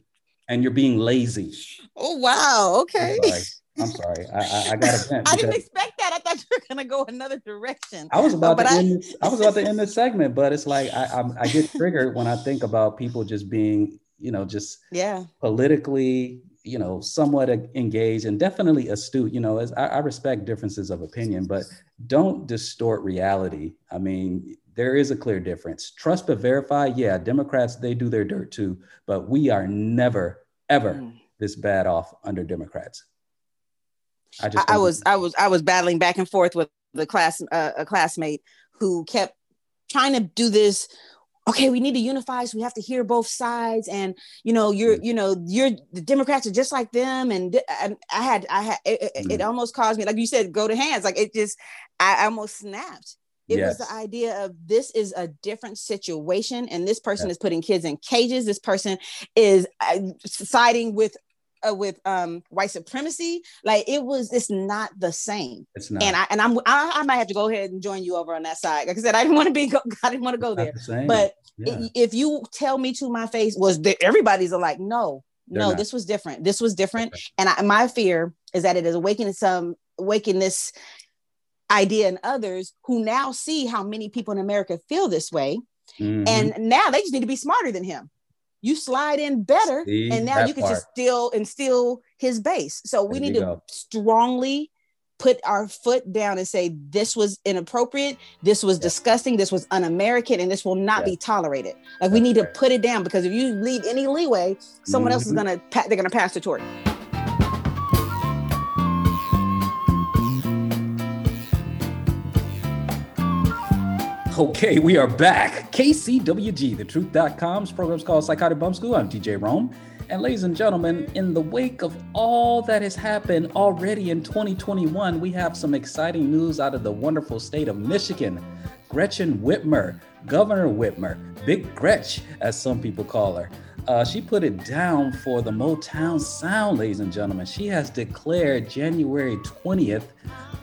and you're being lazy. oh wow okay I'm sorry. I'm sorry. I, I, I got to vent didn't expect i thought you were going to go another direction I was about but to I- end. This, I was about to end this segment, but it's like I, I'm, I get triggered when I think about people just being, you know, just yeah politically, you know, somewhat engaged and definitely astute. You know, as I, I respect differences of opinion, but don't distort reality. I mean, there is a clear difference. Trust but verify. Yeah, Democrats they do their dirt too, but we are never ever Mm. this bad off under Democrats. I I, just I don't- was I was I was battling back and forth with the class uh, a classmate who kept trying to do this okay we need to unify so we have to hear both sides and you know you're Mm. you know you're the democrats are just like them and, and i had i had it, it, it Mm. almost caused me like you said go to hands like it just i almost snapped it was the idea of this is a different situation and this person Yeah. is putting kids in cages this person is uh, siding with uh, with um white supremacy like it was it's not the same. It's not. and i and i'm I, I might have to go ahead and join you over on that side. Like i said i didn't want to be go, i didn't want to go there. the but Yeah. if you tell me to my face was that everybody's like no They're no not. this was different. This was different. And I, my fear is that it is awakening some awakening this idea in others who now see how many people in america feel this way. Mhm. and now they just need to be smarter than him you slide in better See, and now you can part. just still instill his base so we There need to go. strongly put our foot down and say this was inappropriate this was Yeah. disgusting this was un-american and this will not Yeah. be tolerated like we That's need to put it down because if you leave any leeway someone mm-hmm. else is gonna they're gonna pass the torch Okay, we are back. KCWG, the truth.com's program is called Psychotic Bump School. I'm DJ Rome. And ladies and gentlemen, in the wake of all that has happened already in 2021, we have some exciting news out of the wonderful state of Michigan. Gretchen Whitmer, Governor Whitmer, Big Gretch, as some people call her. Uh, she put it down for the Motown sound, ladies and gentlemen. She has declared January 20th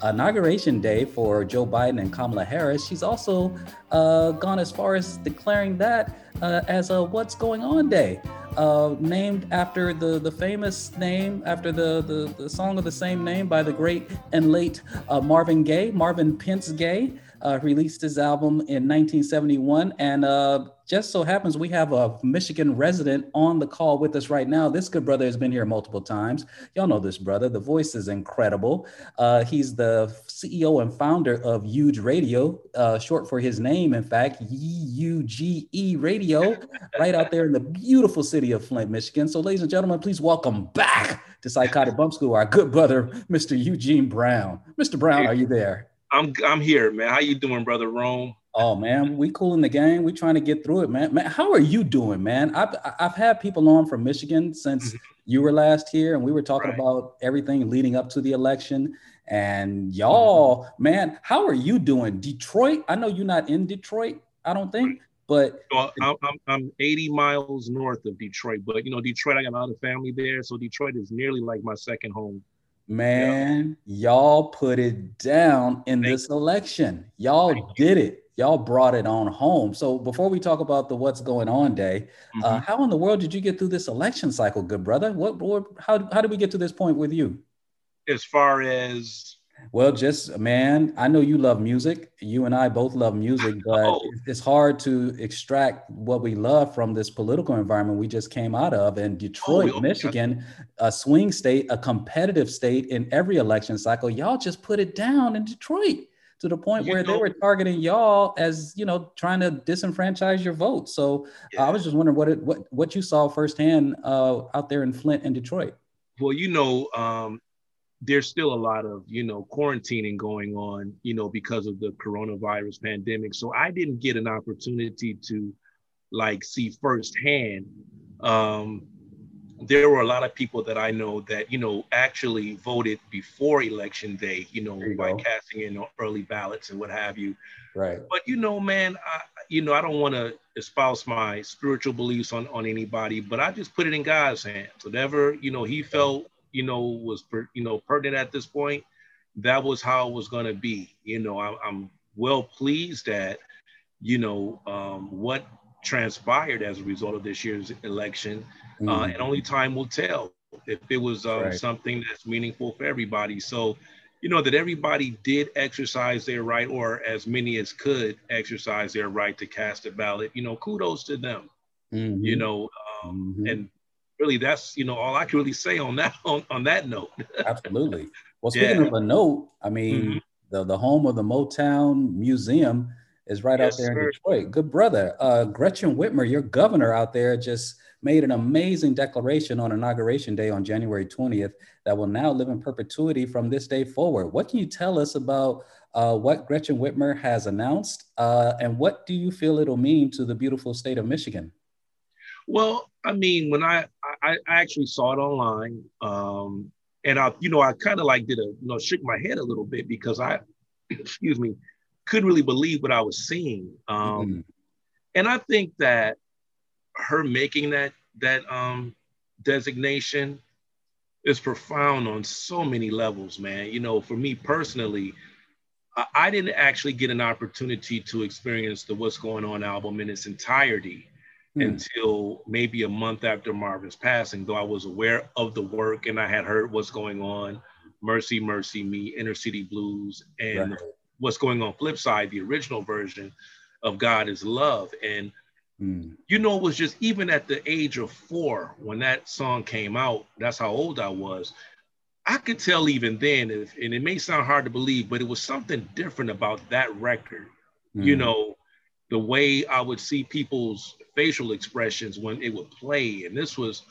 inauguration day for Joe Biden and Kamala Harris. She's also uh, gone as far as declaring that uh, as a What's Going On Day, uh, named after the, the famous name, after the, the, the song of the same name by the great and late uh, Marvin Gaye, Marvin Pentz Gaye. Uh, released his album in 1971. And uh, just so happens we have a Michigan resident on the call with us right now. This good brother has been here multiple times. Y'all know this brother. The voice is incredible. Uh, he's the CEO and founder of Euge Radio, uh, short for his name, in fact, U G E Radio, right out there in the beautiful city of Flint, Michigan. So, ladies and gentlemen, please welcome back to Psychotic Bump School our good brother, Mr. Eugene Brown. Mr. Brown, are you there? I'm I'm here, man. How you doing, brother Rome? Oh man, we cool in the game. We trying to get through it, man. Man, how are you doing, man? I've I've had people on from Michigan since you were last here, and we were talking Mm-hmm. Right. about everything leading up to the election. And y'all, man, how are you doing? Detroit? I know you're not in Detroit, I don't think, but I'm I'm 80 miles north of Detroit, but you know Detroit, I got a lot of family there, so Detroit is nearly like my second home. Man, y'all put it down in Thank this election. Y'all Thank did it. Y'all brought it on home. So before we talk about the what's going on day, Uh, Mhm. how in the world did you get through this election cycle, good brother? What, what how, how did we get to this point with you? as far as Well, just man, I know you love music. You and I both love music, but Oh. it's hard to extract what we love from this political environment we just came out of. And Detroit, Oh. Michigan, a swing state, a competitive state in every election cycle, y'all just put it down in Detroit to the point You where they were targeting y'all as you know trying to disenfranchise your vote. So Yeah. I was just wondering what it what what you saw firsthand uh, out there in Flint and Detroit. well, you know, um, there's still a lot of you know quarantining going on, you know, because of the coronavirus pandemic. So I didn't get an opportunity to like see firsthand. Um, there were a lot of people that I know that you know actually voted before election day, you know, you by go. casting in early ballots and what have you. Right. but you know man I, you know i don't want to espouse my spiritual beliefs on on anybody but i just put it in god's hands whatever you know he felt you know was per, you know pertinent at this point that was how it was going to be you know I, i'm well pleased that you know um, what transpired as a result of this year's election uh, Mhm. and only time will tell if it was um, Right. something that's meaningful for everybody. So, you know, that everybody did exercise their right, or as many as could exercise their right to cast a ballot. You know, kudos to them. Mhm. You know, um, Mhm. and really, that's you know all I can really say on that on, on that note. Absolutely. Well, speaking Yeah. of a note, I mean, Mhm. the, the home of the Motown Museum is right Yes, out there in. Detroit. Good brother. Uh, Gretchen Whitmer, your governor out there, just made an amazing declaration on Inauguration Day on January 20th that will now live in perpetuity from this day forward. What can you tell us about uh, what Gretchen Whitmer has announced? Uh, and what do you feel it'll mean to the beautiful state of Michigan? Well, I mean, when I I, I actually saw it online, um, and I, you know, I kind of like did a, you know, shook my head a little bit because I, excuse me, couldn't really believe what I was seeing. Um, Mhm. and I think that her making that that um, designation is profound on so many levels, man. You know, for me personally, I, I didn't actually get an opportunity to experience the "What's Going On" album in its entirety Hmm. until maybe a month after Marvin's passing, though I was aware of the work and I had heard what's going on, Mercy, Mercy Me, Inner City Blues, and Right. what's going on flip side, the original version of God is Love. And Mm. you know, it was just even at the age of four when that song came out, that's how old I was. I could tell even then, if, and it may sound hard to believe, but it was something different about that record you Mm. know, the way I would see people's facial expressions when it would play. And this was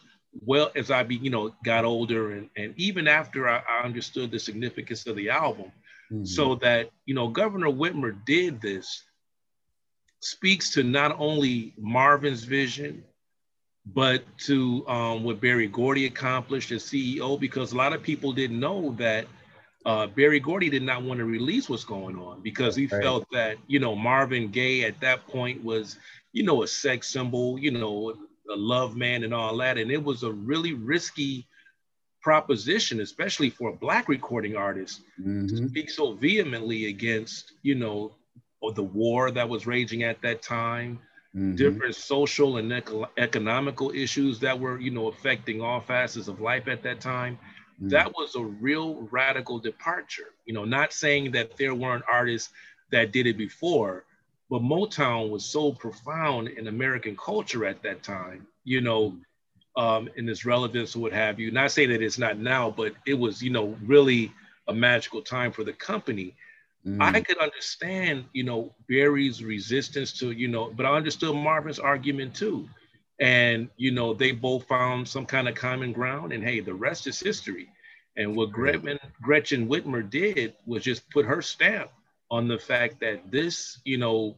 well as I be, you know, got older and, and even after I, I understood the significance of the album. Mhm. So that, you know, Governor Whitmer did this speaks to not only Marvin's vision, but to um, what Berry Gordy accomplished as CEO, because a lot of people didn't know that uh, Berry Gordy did not want to release what's going on because he Right. felt that, you know, Marvin Gaye at that point was, you know, a sex symbol, you know, a love man and all that. And it was a really risky proposition, especially for a Black recording artist Mhm. speak so vehemently against, you know, or the war that was raging at that time, Mhm. different social and eco- economical issues that were, you know, affecting all facets of life at that time. Mm. That was a real radical departure. You know, not saying that there weren't artists that did it before. But Motown was so profound in American culture at that time, you know, um, in its relevance or what have you. Not say that it's not now, but it was, you know, really a magical time for the company. Mm. I could understand, you know, Berry's resistance to, you know, but I understood Marvin's argument too. And, you know, they both found some kind of common ground. And hey, the rest is history. And what Gretchen, Gretchen Whitmer did was just put her stamp on the fact that this, you know,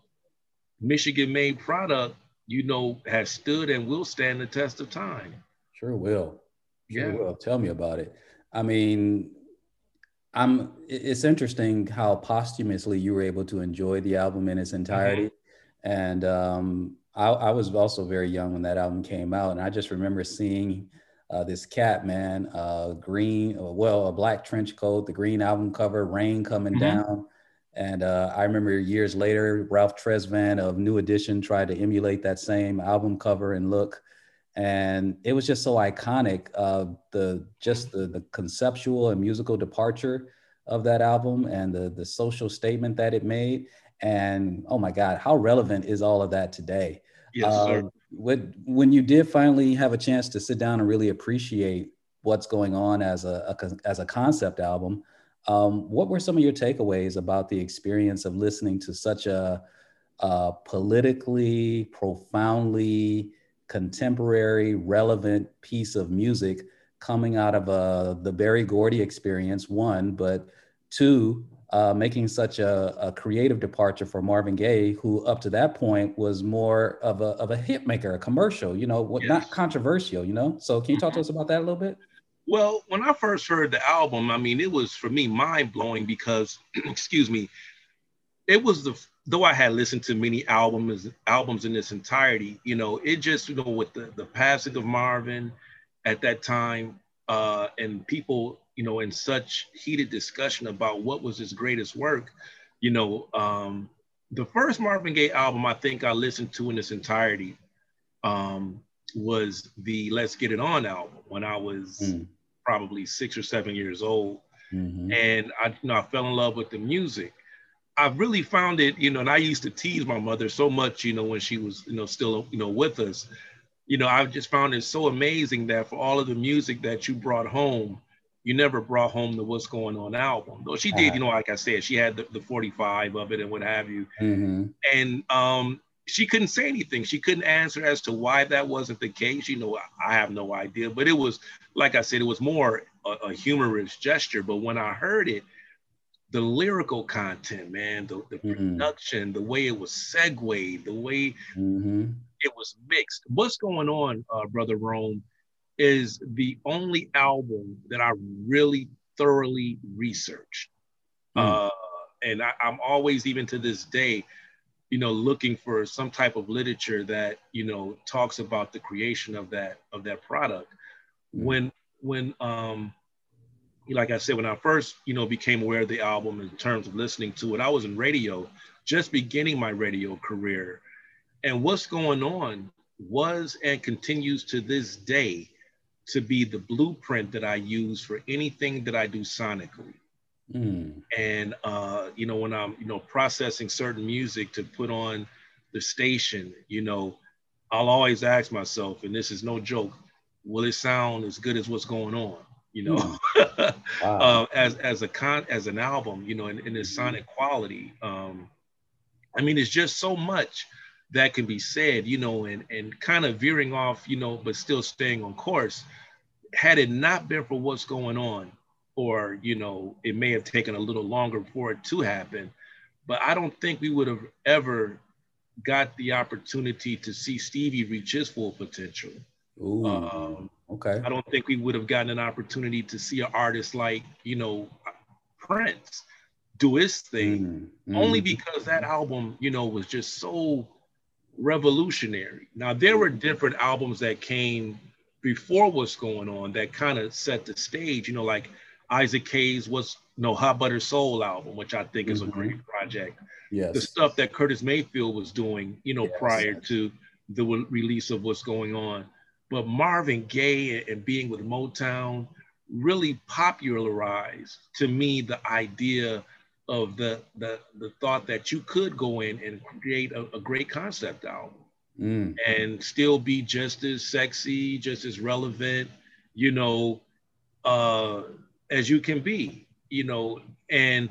Michigan made product, you know, has stood and will stand the test of time. Sure will. Sure Yeah. will. Tell me about it. I mean, I'm. It's interesting how posthumously you were able to enjoy the album in its entirety, and um, I, I was also very young when that album came out, and I just remember seeing uh, this cat, man, uh, green, uh, well, a black trench coat, the green album cover, rain coming Mhm. down. And uh, I remember years later, Ralph Tresvant of New Edition tried to emulate that same album cover and look. And it was just so iconic. Uh, the just the, the conceptual and musical departure of that album and the, the social statement that it made. And oh my God, how relevant is all of that today? Yes, sir. Um, when, when you did finally have a chance to sit down and really appreciate what's going on as a, a as a concept album, um, what were some of your takeaways about the experience of listening to such a, a politically, profoundly contemporary, relevant piece of music coming out of uh, the Berry Gordy experience? One, but two, uh, making such a, a creative departure for Marvin Gaye, who up to that point was more of a, of a hit maker, a commercial, you know, what, not controversial, you know? So can you talk to us about that a little bit? Well, when I first heard the album, I mean, it was for me mind blowing because, excuse me, it was the though I had listened to many albums albums in this entirety, you know, it just you know with the the passing of Marvin at that time, uh, and people you know in such heated discussion about what was his greatest work, you know, um, the first Marvin Gaye album I think I listened to in its entirety um, was the Let's Get It On album when I was probably six or seven years old. Mm-hmm. And I, you know, I fell in love with the music. I really found it, you know, and I used to tease my mother so much, you know, when she was, you know, still, you know, with us. You know, I just found it so amazing that for all of the music that you brought home, you never brought home the What's Going On album. Though she did, you know, like I said, she had the, the 45 of it and what have you Mm-hmm. and um, she couldn't say anything. She couldn't answer as to why that wasn't the case. You know, I have no idea. But it was, like I said, it was more a, a humorous gesture. But when I heard it, the lyrical content, man, the, the production, the way it was segued, the way Mm-hmm. it was mixed. What's going on, uh, brother Rome, is the only album that I really thoroughly researched. Uh, and I, I'm always, even to this day, you know, looking for some type of literature that you know talks about the creation of that of that product. When when um, like I said, when I first you know became aware of the album in terms of listening to it, I was in radio, just beginning my radio career, and what's going on was and continues to this day to be the blueprint that I use for anything that I do sonically Mm. and uh, you know when i'm you know processing certain music to put on the station you know i'll always ask myself and this is no joke will it sound as good as what's going on you know? Uh, as as a con as an album you know in, in its sonic quality um i mean it's just so much that can be said you know and and kind of veering off you know but still staying on course. Had it not been for what's going on or you know it may have taken a little longer for it to happen but i don't think we would have ever got the opportunity to see stevie reach his full potential Ooh, um, okay. i don't think we would have gotten an opportunity to see an artist like you know prince do his thing Mm, only mm. because that album you know was just so revolutionary now there were different albums that came before what's going on that kind of set the stage you know like Isaac Hayes was no Hot Buttered Soul album, which I think is a great project. Yes. The stuff that Curtis Mayfield was doing, you know, prior to the re- release of what's going on. But Marvin Gaye and, and being with Motown really popularized to me the idea of the the the thought that you could go in and create a, a great concept album Mm. and still be just as sexy, just as relevant, you know, uh, as you can be, you know. And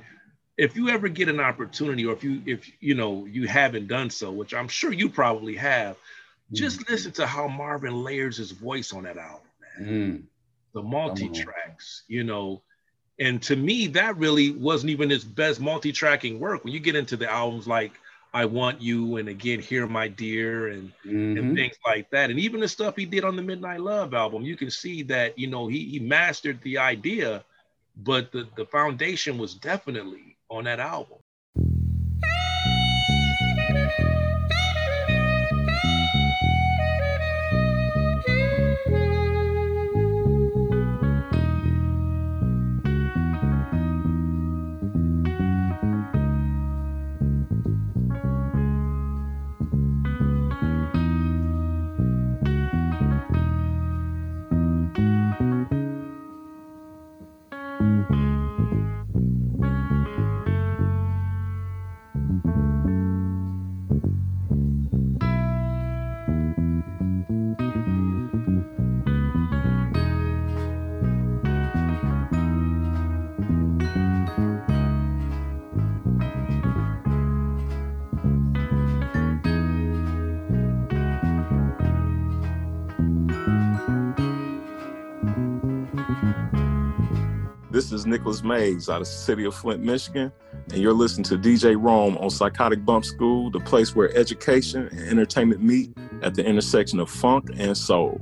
if you ever get an opportunity, or if you if you know you haven't done so, which I'm sure you probably have, just listen to how Marvin layers his voice on that album, Mm. the multi tracks, you know. And to me, that really wasn't even his best multi-tracking work. When you get into the albums like I Want You and again Here My Dear and Mhm. and things like that. And even the stuff he did on the Midnight Love album, you can see that, you know, he, he mastered the idea, but the, the foundation was definitely on that album. Is Nicholas Mays out of the city of Flint, Michigan, and you're listening to DJ Rome on Psychotic Bump School, the place where education and entertainment meet at the intersection of funk and soul.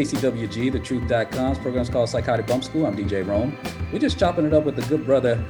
KCWG, the truth.com's program is called Psychotic Bump School. I'm DJ Rome. We're just chopping it up with the good brother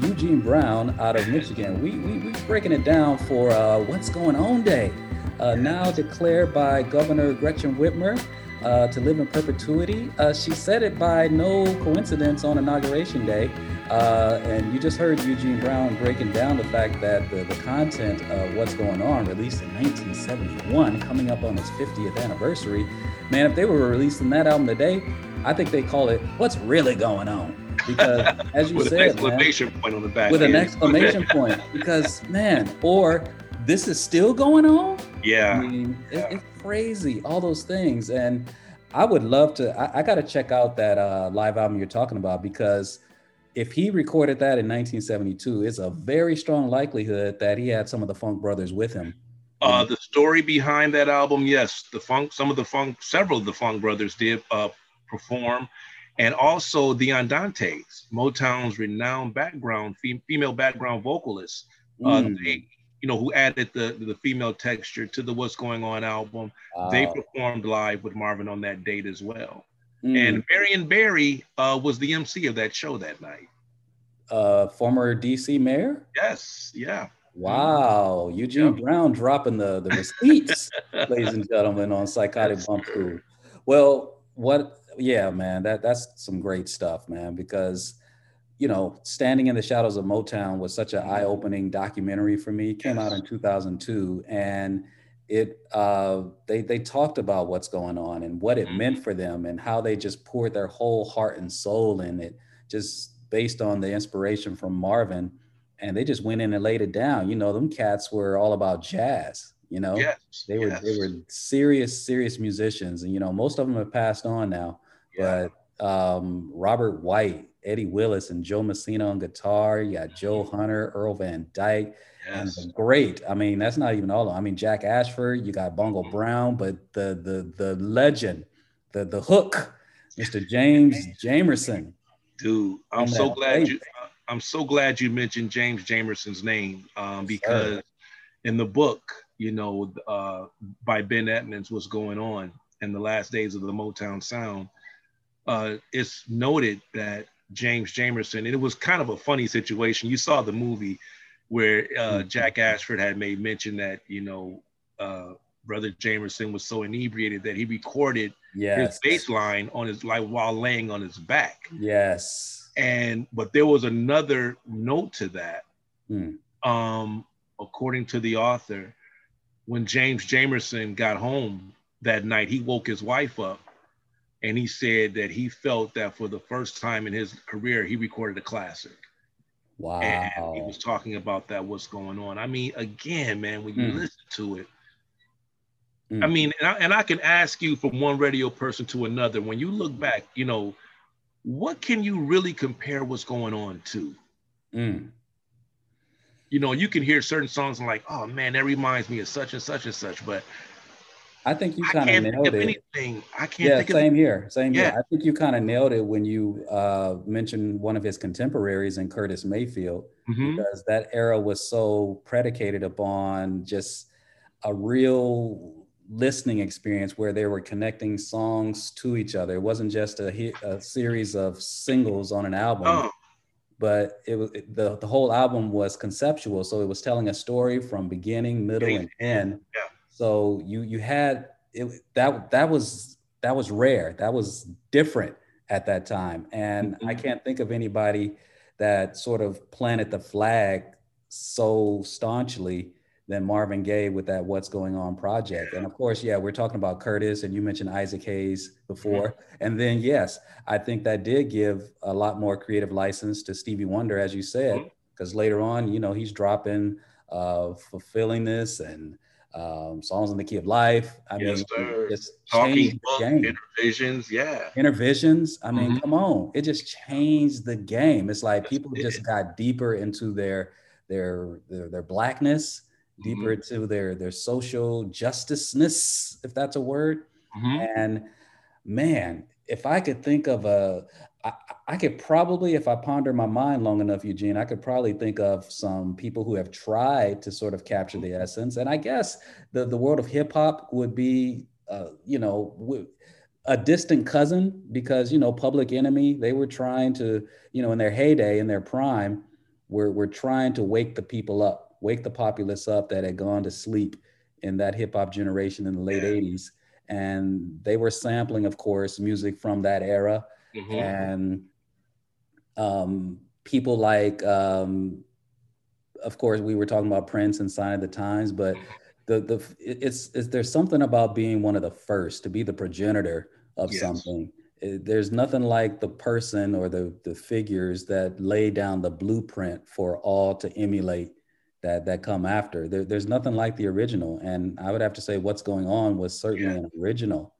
Eugene Brown out of Michigan. We, we, we're breaking it down for uh, What's Going On Day, uh, now declared by Governor Gretchen Whitmer uh, to live in perpetuity. Uh, she said it by no coincidence on Inauguration Day. Uh, and you just heard Eugene Brown breaking down the fact that the, the content of What's Going On, released in 1971, coming up on its 50th anniversary, man, if they were releasing that album today, I think they call it What's Really Going On. Because as you With an said, man, exclamation point on the back. with an exclamation point, because man, or this is still going on. Yeah. I mean, it, it's crazy, all those things. And I would love to, I, I got to check out that uh, live album you're talking about because if he recorded that in 1972, it's a very strong likelihood that he had some of the Funk Brothers with him. Uh, the story behind that album, yes, the funk, some of the funk, several of the funk brothers did uh, perform, and also the Andantes, Motown's renowned background fem- female background vocalists, uh, Mm. they, you know, who added the the female texture to the What's Going On album. They performed live with Marvin on that date as well. Mm. And Marion Barry uh, was the MC of that show that night. uh, former DC mayor. Yes, yeah. Wow, Eugene Brown dropping the, the receipts, ladies and gentlemen, on Psychotic Bump Crew. Well, what yeah, man, that that's some great stuff, man, because you know, Standing in the Shadows of Motown was such an eye-opening documentary for me. It came out in 2002 and it uh, they they talked about what's going on and what it meant for them and how they just poured their whole heart and soul in it just based on the inspiration from Marvin and they just went in and laid it down. You know, them cats were all about jazz. You know, Yes, they were they were serious serious musicians, and you know most of them have passed on now. But um, Robert White, Eddie Willis, and Joe Messina on guitar. You got Joe Hunter, Earl Van Dyke, and great. I mean, that's not even all. of them. I mean, Jack Ashford. You got Bongo Brown, but the the the legend, the the hook, Mr. James Jamerson. Dude, I'm so glad you. I'm so glad you mentioned James Jamerson's name um, because in the book, you know, uh, by Ben Edmonds, what's going on in the last days of the Motown Sound, uh, it's noted that James Jamerson, and it was kind of a funny situation. You saw the movie where uh, Jack Ashford had made mention that you know uh, Brother Jamerson was so inebriated that he recorded Yes. his bass line on his like while laying on his back Yes. and but there was another note to that Hmm. um according to the author when james jamerson got home that night he woke his wife up and he said that he felt that for the first time in his career he recorded a classic Wow. and he was talking about that what's going on i mean again man when you Hmm. listen to it Mm. I mean, and I, and I can ask you from one radio person to another. When you look back, you know, what can you really compare what's going on to? Mm. You know, you can hear certain songs and like, oh man, that reminds me of such and such and such. But I think you kind of nailed of it. anything. I can't yeah, think of same here. Same Yeah. here. I think you kind of nailed it when you uh, mentioned one of his contemporaries in Curtis Mayfield, Mhm. because that era was so predicated upon just a real listening experience where they were connecting songs to each other. It wasn't just a, hit, a series of singles on an album. Oh. But it was the, the whole album was conceptual, so it was telling a story from beginning, middle, and end. Yeah. So you you had it that that was that was rare. That was different at that time, and I Mm-hmm. can't think of anybody that sort of planted the flag so staunchly than Marvin Gaye with that "What's Going On" project. And of course, yeah, we're talking about Curtis, and you mentioned Isaac Hayes before, and then yes, I think that did give a lot more creative license to Stevie Wonder, as you said, because later on, you know, he's dropping uh, "Fulfillingness" and um, songs in the key of life. I Yes, mean, sir. just talking changed book, the game. Innervisions. Yeah. Innervisions. I mean, Mhm. come on, it just changed the game. It's like Yes, people it just did. got deeper into their their their, their blackness, deeper Mm-hmm. into their their social justiceness, if that's a word. Mhm. And man, if I could think of a, I, I could probably, if I ponder my mind long enough, Eugene, I could probably think of some people who have tried to sort of capture the essence. And I guess the, the world of hip hop would be, uh, you know, w- a distant cousin because, you know, Public Enemy, they were trying to, you know, in their heyday, in their prime, were, were trying to wake the people up, wake the populace up that had gone to sleep in that hip hop generation in the late 80s. And they were sampling, of course, music from that era. Mhm. And um, people like, um, of course, we were talking about Prince and Sign of the Times, but the the it's, it's there's something about being one of the first to be the progenitor of Yes. something. It- there's nothing like the person or the the figures that lay down the blueprint for all to emulate that that come after. There, there's nothing like the original, and I would have to say what's going on was certainly an original.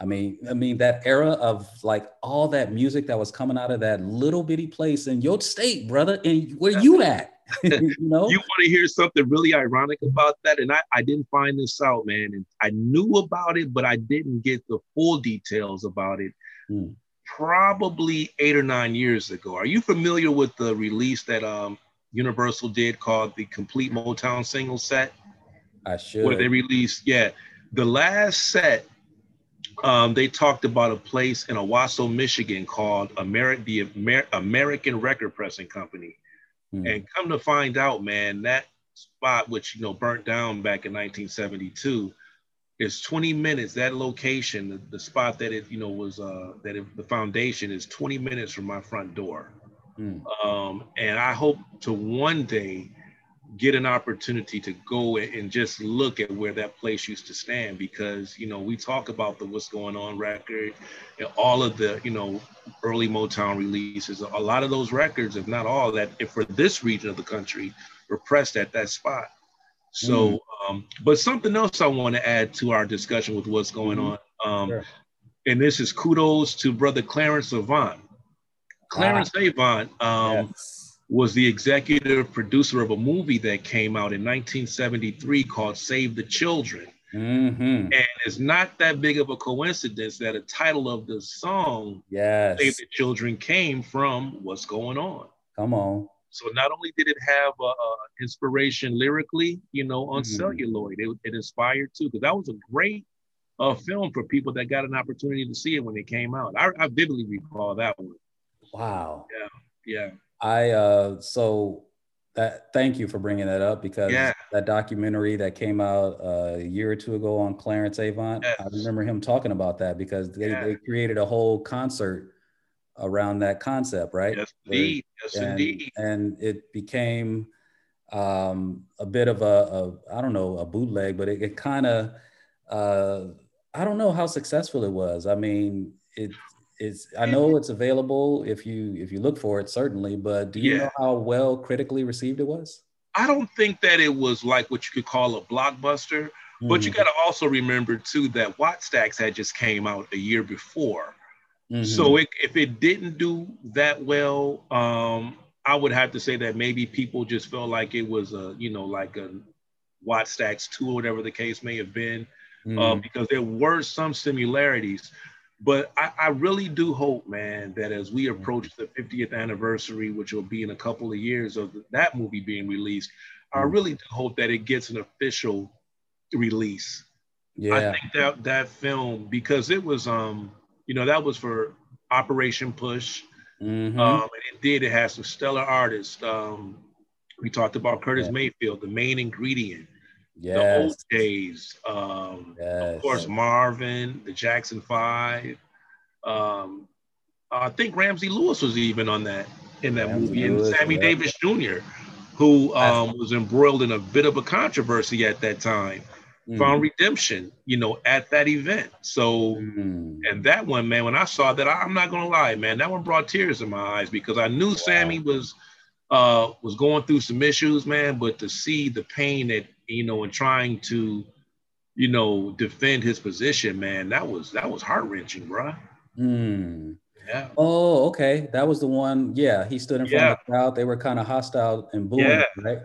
I mean, I mean that era of like all that music that was coming out of that little bitty place in your state, brother, and where you at? you know, You want to hear something really ironic about that? And I, I didn't find this out, man. And I knew about it, but I didn't get the full details about it. Hmm. Probably eight or nine years ago. Are you familiar with the release that um, Universal did called the Complete Motown Single Set? I should. Where they released, yeah, the last set. Um, they talked about a place in Owosso, Michigan called Ameri- the Amer- American Record Pressing Company. Hmm. And come to find out, man, that spot, which you know burnt down back in 1972, is 20 minutes. That location, the, the spot that it you know was uh, that it, the foundation is 20 minutes from my front door. Mm. Um, and I hope to one day get an opportunity to go and just look at where that place used to stand because you know we talk about the what's going on record and all of the you know early motown releases a lot of those records if not all that if for this region of the country were pressed at that spot so um, but something else i want to add to our discussion with what's going Mhm. on um, Sure. and this is kudos to brother clarence avant clarence avant um, Yes. Was the executive producer of a movie that came out in 1973 called Save the Children. Mhm. And it's not that big of a coincidence that a title of the song, Yes. Save the Children, came from What's Going On. Come on. So not only did it have uh, uh, inspiration lyrically, you know, on Mhm. celluloid, it, it inspired too, because that was a great uh, film for people that got an opportunity to see it when it came out. I, I vividly recall that one. Wow. Yeah. Yeah. I uh so that thank you for bringing that up because Yeah. that documentary that came out uh, a year or two ago on Clarence Avant, I remember him talking about that because they, Yeah. they created a whole concert around that concept, right? Yes, indeed. Yes, and, indeed. and it became um, a bit of a, a I don't know a bootleg, but it, it kind of uh, I don't know how successful it was. I mean, it it's I know it's available if you if you look for it certainly, but do you Yeah. know how well critically received it was? I don't think that it was like what you could call a blockbuster, but you Mhm. got to also remember too that Wattstax had just came out a year before. Mhm. So it, if it didn't do that well, um, I would have to say that maybe people just felt like it was a, you know, like a Wattstax two or whatever the case may have been, Mhm. uh, because there were some similarities. But I, I really do hope, man, that as we approach the 50th anniversary, which will be in a couple of years of that movie being released, I Mm. really do hope that it gets an official release. yeah, I think that that film because it was um you know that was for Operation Push. Mhm. Um, and it did. It has some stellar artists. Um, we talked about Curtis Yeah. Mayfield, the main ingredient, the yes, days. um, yes, of course Marvin, the Jackson Five. Um, I think Ramsey Lewis was even on that in that Ramsey movie, and Sammy yeah. Davis Jr., who um, was embroiled in a bit of a controversy at that time Mm. found redemption, you know, at that event. So, Mm. and that one, man, when I saw that, I, I'm not gonna lie, man, that one brought tears in my eyes because I knew Sammy was uh was going through some issues, man, but to see the pain that you know and trying to, you know, defend his position, man, that was that was heart wrenching, bruh. Mm. Yeah. Oh, okay. That was the one. Yeah, he stood in front Yeah. of the crowd. They were kind of hostile and booing, Yeah. right?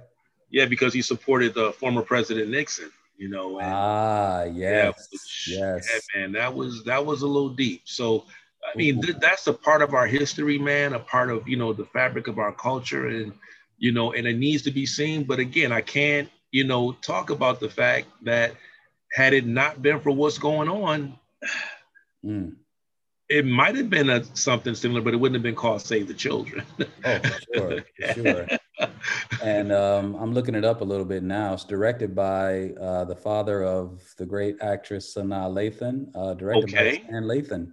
Yeah, because he supported the former President Nixon, you know, and Ah, yes, which- yes. Yeah, man, that was that was a little deep. So, I mean, th- that's a part of our history, man. A part of you know the fabric of our culture, and you know, and it needs to be seen. But again, I can't you know talk about the fact that had it not been for what's going on, Mm. it might have been a, something similar, but it wouldn't have been called "Save the Children." Oh, for sure, for sure. And um, I'm looking it up a little bit now. It's directed by uh, the father of the great actress Sanaa Lathan, uh, directed Okay. by Stan Lathan.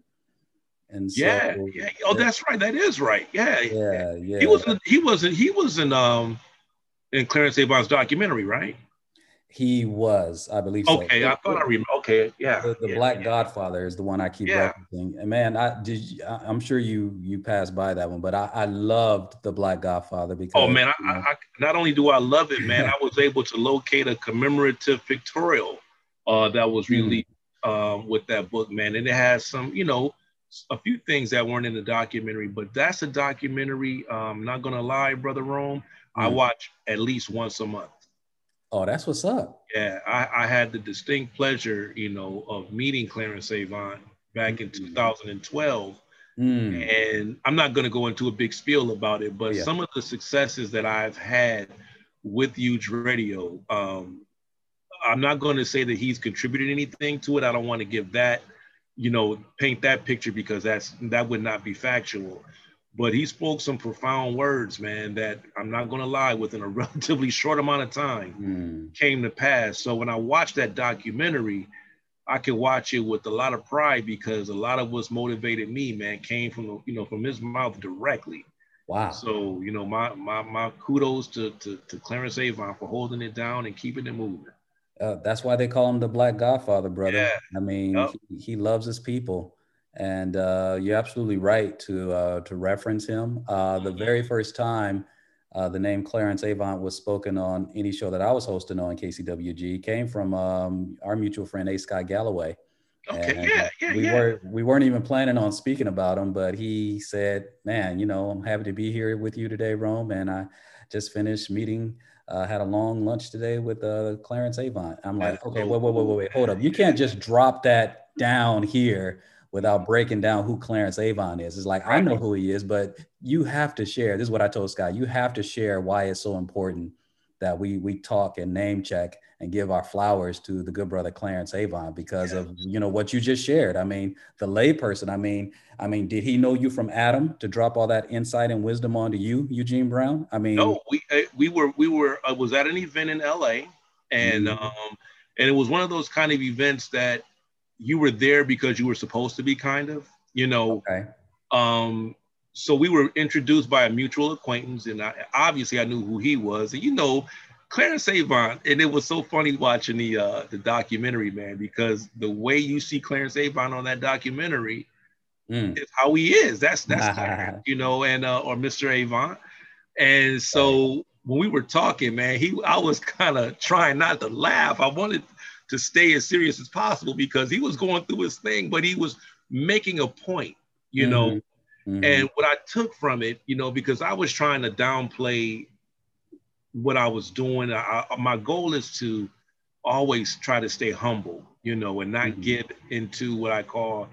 And so, yeah, yeah. Oh, that's right. That is right. Yeah, yeah, yeah. He wasn't. He wasn't. He was in um in Clarence Avant's documentary, right? He was, I believe. So. Okay, I thought I remember. Okay, yeah. The, the yeah, Black yeah. Godfather is the one I keep Yeah. referencing. And man, I did. I'm sure you you passed by that one, but I, I loved the Black Godfather because. Oh man, I, I, I not only do I love it, man, I was able to locate a commemorative pictorial uh, that was Hmm. released um, with that book, man, and it has some, you know, a few things that weren't in the documentary, but that's a documentary. Um, not gonna lie, brother Rome, I Mm. watch at least once a month. oh, that's what's up. Yeah, I, I had the distinct pleasure, you know, of meeting Clarence Avant back in 2012. Mm. And I'm not going to go into a big spiel about it, but Yeah. some of the successes that I've had with Euge Radio, um, I'm not going to say that he's contributed anything to it. I don't want to give that, you know, paint that picture because that's that would not be factual. But he spoke some profound words, man, that I'm not gonna lie, within a relatively short amount of time Mm. came to pass. So when I watched that documentary, I could watch it with a lot of pride because a lot of what's motivated me, man, came from the, you know from his mouth directly. Wow. So you know my my my kudos to to, to Clarence Avant for holding it down and keeping it moving. Uh, that's why they call him the Black Godfather, brother. Yeah. I mean, Yup. he, he loves his people, and uh, you're absolutely right to uh, to reference him. Uh, the very first time uh, the name Clarence Avant was spoken on any show that I was hosting on KCWG came from um, our mutual friend A. Scott Galloway. Okay, And, yeah, yeah, we yeah. were we weren't even planning on speaking about him, but he said, "Man, you know, I'm happy to be here with you today, Rome, and I just finished meeting." Uh, had a long lunch today with uh, Clarence Avant. I'm like, okay, wait, wait, wait, wait, wait, hold up. You can't just drop that down here without breaking down who Clarence Avant is. It's like I know who he is, but you have to share. This is what I told Scott. You have to share why it's so important that we we talk and name check and give our flowers to the good brother Clarence Avant because of you know what you just shared. I mean, the layperson. I mean, I mean, did he know you from Adam to drop all that insight and wisdom onto you, Eugene Brown? I mean, No, we uh, we were we were I was at an event in LA and Mhm. um and it was one of those kind of events that you were there because you were supposed to be kind of, you know. okay, Um so we were introduced by a mutual acquaintance and I obviously I knew who he was and you know Clarence Avant and it was so funny watching the uh the documentary man because the way you see Clarence Avant on that documentary Mm. is how he is. That's that's Clarence, you know, and uh, or Mr. Avant. And so when we were talking, man, he I was kind of trying not to laugh. I wanted to stay as serious as possible because he was going through his thing, but he was making a point, you know. Mhm. And what I took from it, you know, because I was trying to downplay what I was doing. I, I- my goal is to always try to stay humble, you know, and not Mhm. get into what I call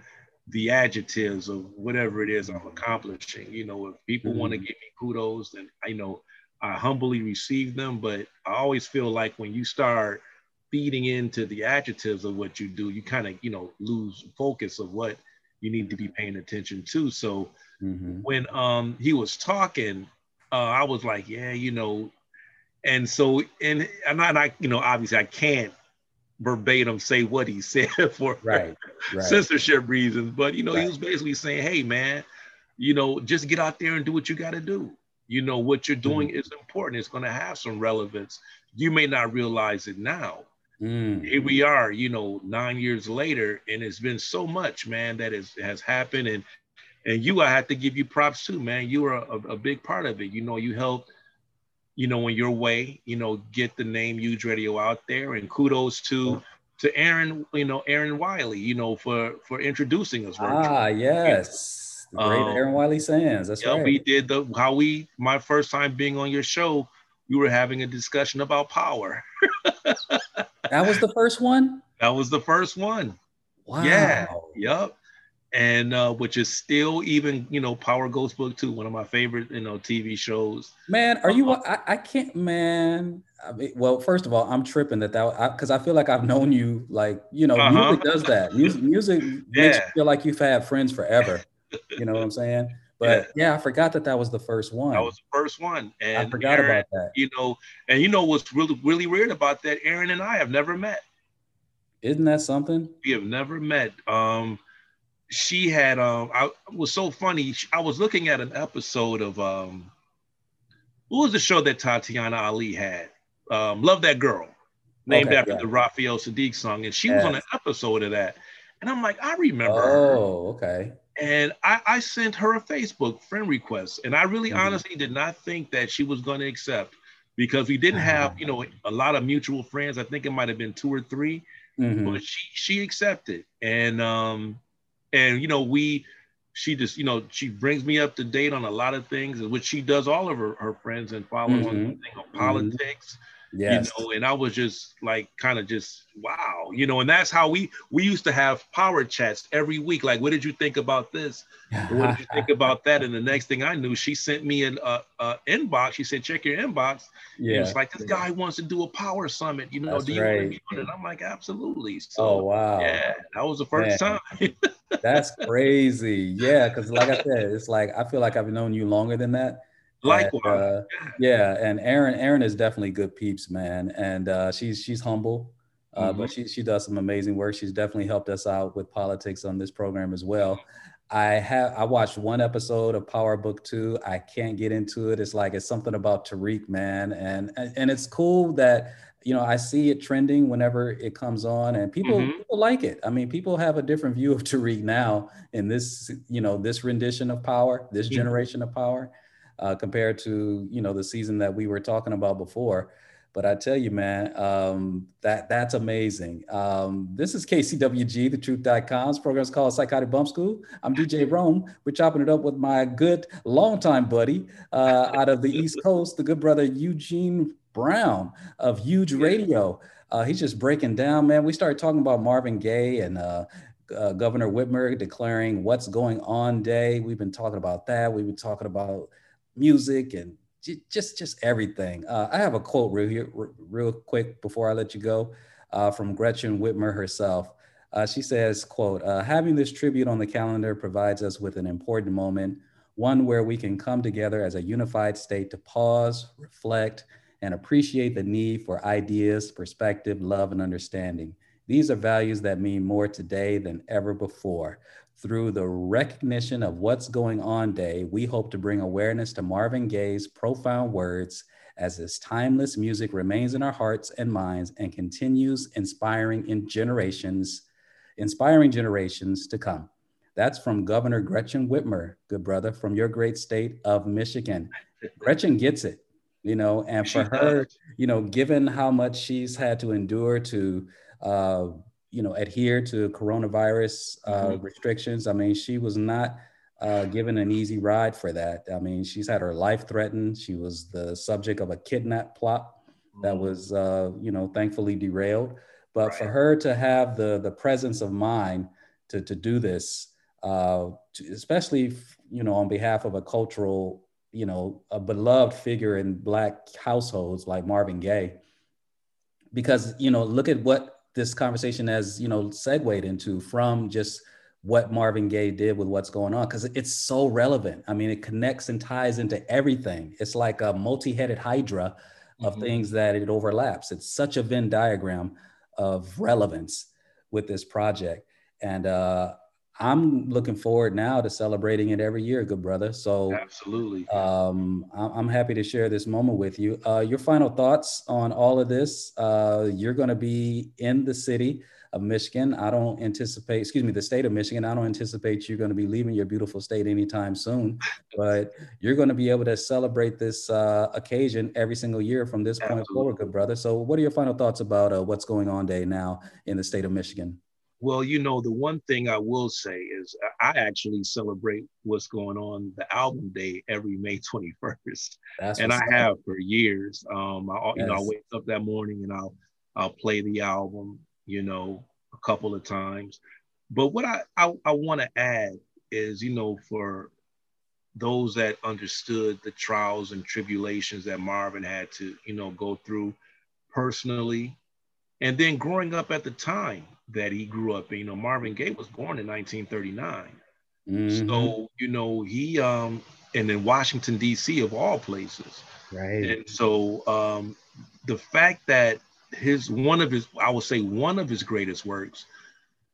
the adjectives of whatever it is I'm accomplishing. You know, if people want to give me kudos, then I know I humbly receive them. But I always feel like when you start feeding into the adjectives of what you do, you kind of, you know, lose focus of what you need to be paying attention to. So Mhm. when um he was talking, uh, I was like, yeah, you know, and so and I'm not, I, you know, obviously I can't verbatim say what he said for Right, right. censorship reasons, but you know, Right. he was basically saying, hey man, you know, just get out there and do what you got to do. You know, what you're doing Mm-hmm. is important. It's going to have some relevance. You may not realize it now. Mm. Here we are, you know, nine years later, and it's been so much, man, that is, has happened. And and you, I have to give you props too, man. You were a, a big part of it. You know, you helped, you know, in your way, you know, get the name Euge Radio out there. And kudos to to Aaron, you know, Aaron Wiley, you know, for for introducing us. Ah, yes, the great Um, Aaron Wiley Sands. That's yeah, right. we did the how we my first time being on your show, we were having a discussion about power. That was the first one. That was the first one. Wow. Yeah. Yep. And uh, which is still even, you know, Power Ghost Book 2, one of my favorite, you know, TV shows. Man, are you? I, I can't, man. I mean, well, first of all, I'm tripping that that because I, feel like I've known you, like you know, Uh-huh. music does that. Music, music makes you feel like you've had friends forever. You know what I'm saying? But yeah, I forgot that that was the first one. That was the first one. And I forgot Aaron, about that. You know, and you know what's really, really weird about that? Aaron and I have never met. Isn't that something? We have never met. Um, she had um, I it was so funny. I was looking at an episode of um, what was the show that Tatiana Ali had? Um, Love That Girl, named Okay, after yeah. the Raphael Saadiq song, and she was on an episode of that. And I'm like, I remember her. Oh, okay. And I, I sent her a Facebook friend request, and I really Mhm. honestly did not think that she was going to accept because we didn't have, you know, a lot of mutual friends. I think it might have been two or three, Mhm. but she she accepted, and um, and you know we, she just you know she brings me up to date on a lot of things, which she does all of her, her friends and followers on Mhm. everything on politics, Yes. you know, and I was just like kind of just wow, you know, and that's how we we used to have power chats every week. Like, what did you think about this? what did you think about that? And the next thing I knew, she sent me an uh, uh, inbox. She said, check your inbox. Yeah. It's like this guy wants to do a power summit. You know, That's do you want to be on it? I'm like, absolutely. So oh wow. yeah, that was the first Man. time. That's crazy. Yeah, because like I said, it's like I feel like I've known you longer than that. And, uh, yeah, and Aaron, Aaron is definitely good peeps, man. And uh, she's she's humble, uh, but Mhm. she she does some amazing work. She's definitely helped us out with politics on this program as well. I have I watched one episode of Power Book Two. I can't get into it. It's like it's something about Tariq, man, and and, and it's cool that you know I see it trending whenever it comes on, and people Mhm. people like it. I mean, people have a different view of Tariq now in this you know this rendition of Power, this Mhm. generation of Power, uh, compared to you know the season that we were talking about before. But I tell you, man, um, that that's amazing. Um, this is KCWG, the truth.com's program is called Psychotic Bump School. I'm DJ Rome. We're chopping it up with my good longtime buddy uh, out of the East Coast, the good brother Eugene Brown of Euge Radio. Uh, he's just breaking down, man. We started talking about Marvin Gaye and uh, uh, Governor Whitmer declaring what's going on day. We've been talking about that. We've been talking about music and just just everything. Uh, I have a quote real here, real quick before I let you go, uh, from Gretchen Whitmer herself. Uh, she says, "quote uh, Having this tribute on the calendar provides us with an important moment, one where we can come together as a unified state to pause, reflect, and appreciate the need for ideas, perspective, love, and understanding. These are values that mean more today than ever before." Through the recognition of what's going on day, we hope to bring awareness to Marvin Gaye's profound words as his timeless music remains in our hearts and minds and continues inspiring in generations, inspiring generations to come. That's from Governor Gretchen Whitmer, good brother, from your great state of Michigan. Gretchen gets it, you know, and for her, you know, given how much she's had to endure to, uh, you know, adhere to coronavirus uh, Mhm. restrictions. I mean, she was not uh, given an easy ride for that. I mean, she's had her life threatened. She was the subject of a kidnap plot that was, uh, you know, thankfully derailed. But for her to have the the presence of mind to to do this, uh, to, especially you know on behalf of a cultural, you know, a beloved figure in Black households like Marvin Gaye, because you know look at what this conversation has you know segued into from just what Marvin Gaye did with what's going on because it's so relevant. I mean, it connects and ties into everything. It's like a multi-headed hydra of Mhm. things that it overlaps. It's such a Venn diagram of relevance with this project, and uh, I'm looking forward now to celebrating it every year, good brother. So Absolutely. um, I'm happy to share this moment with you. Uh, your final thoughts on all of this? Uh, you're going to be in the city of Michigan. I don't anticipate, excuse me, the state of Michigan. I don't anticipate you're going to be leaving your beautiful state anytime soon, but you're going to be able to celebrate this uh, occasion every single year from this point forward, good brother. So, what are your final thoughts about uh, what's going on day now in the state of Michigan? Well, you know, the one thing I will say is I actually celebrate what's going on the album day every May 21st. That's and I up. have for years. Um, I, you know, I wake up that morning and I'll I'll play the album, you know, a couple of times. But what I I, I want to add is, you know, for those that understood the trials and tribulations that Marvin had to, you know, go through personally, and then growing up at the time that he grew up in, you know, Marvin Gaye was born in 1939. Mhm. So, you know, he um and in Washington, DC of all places. right. And so um the fact that his one of his I would say one of his greatest works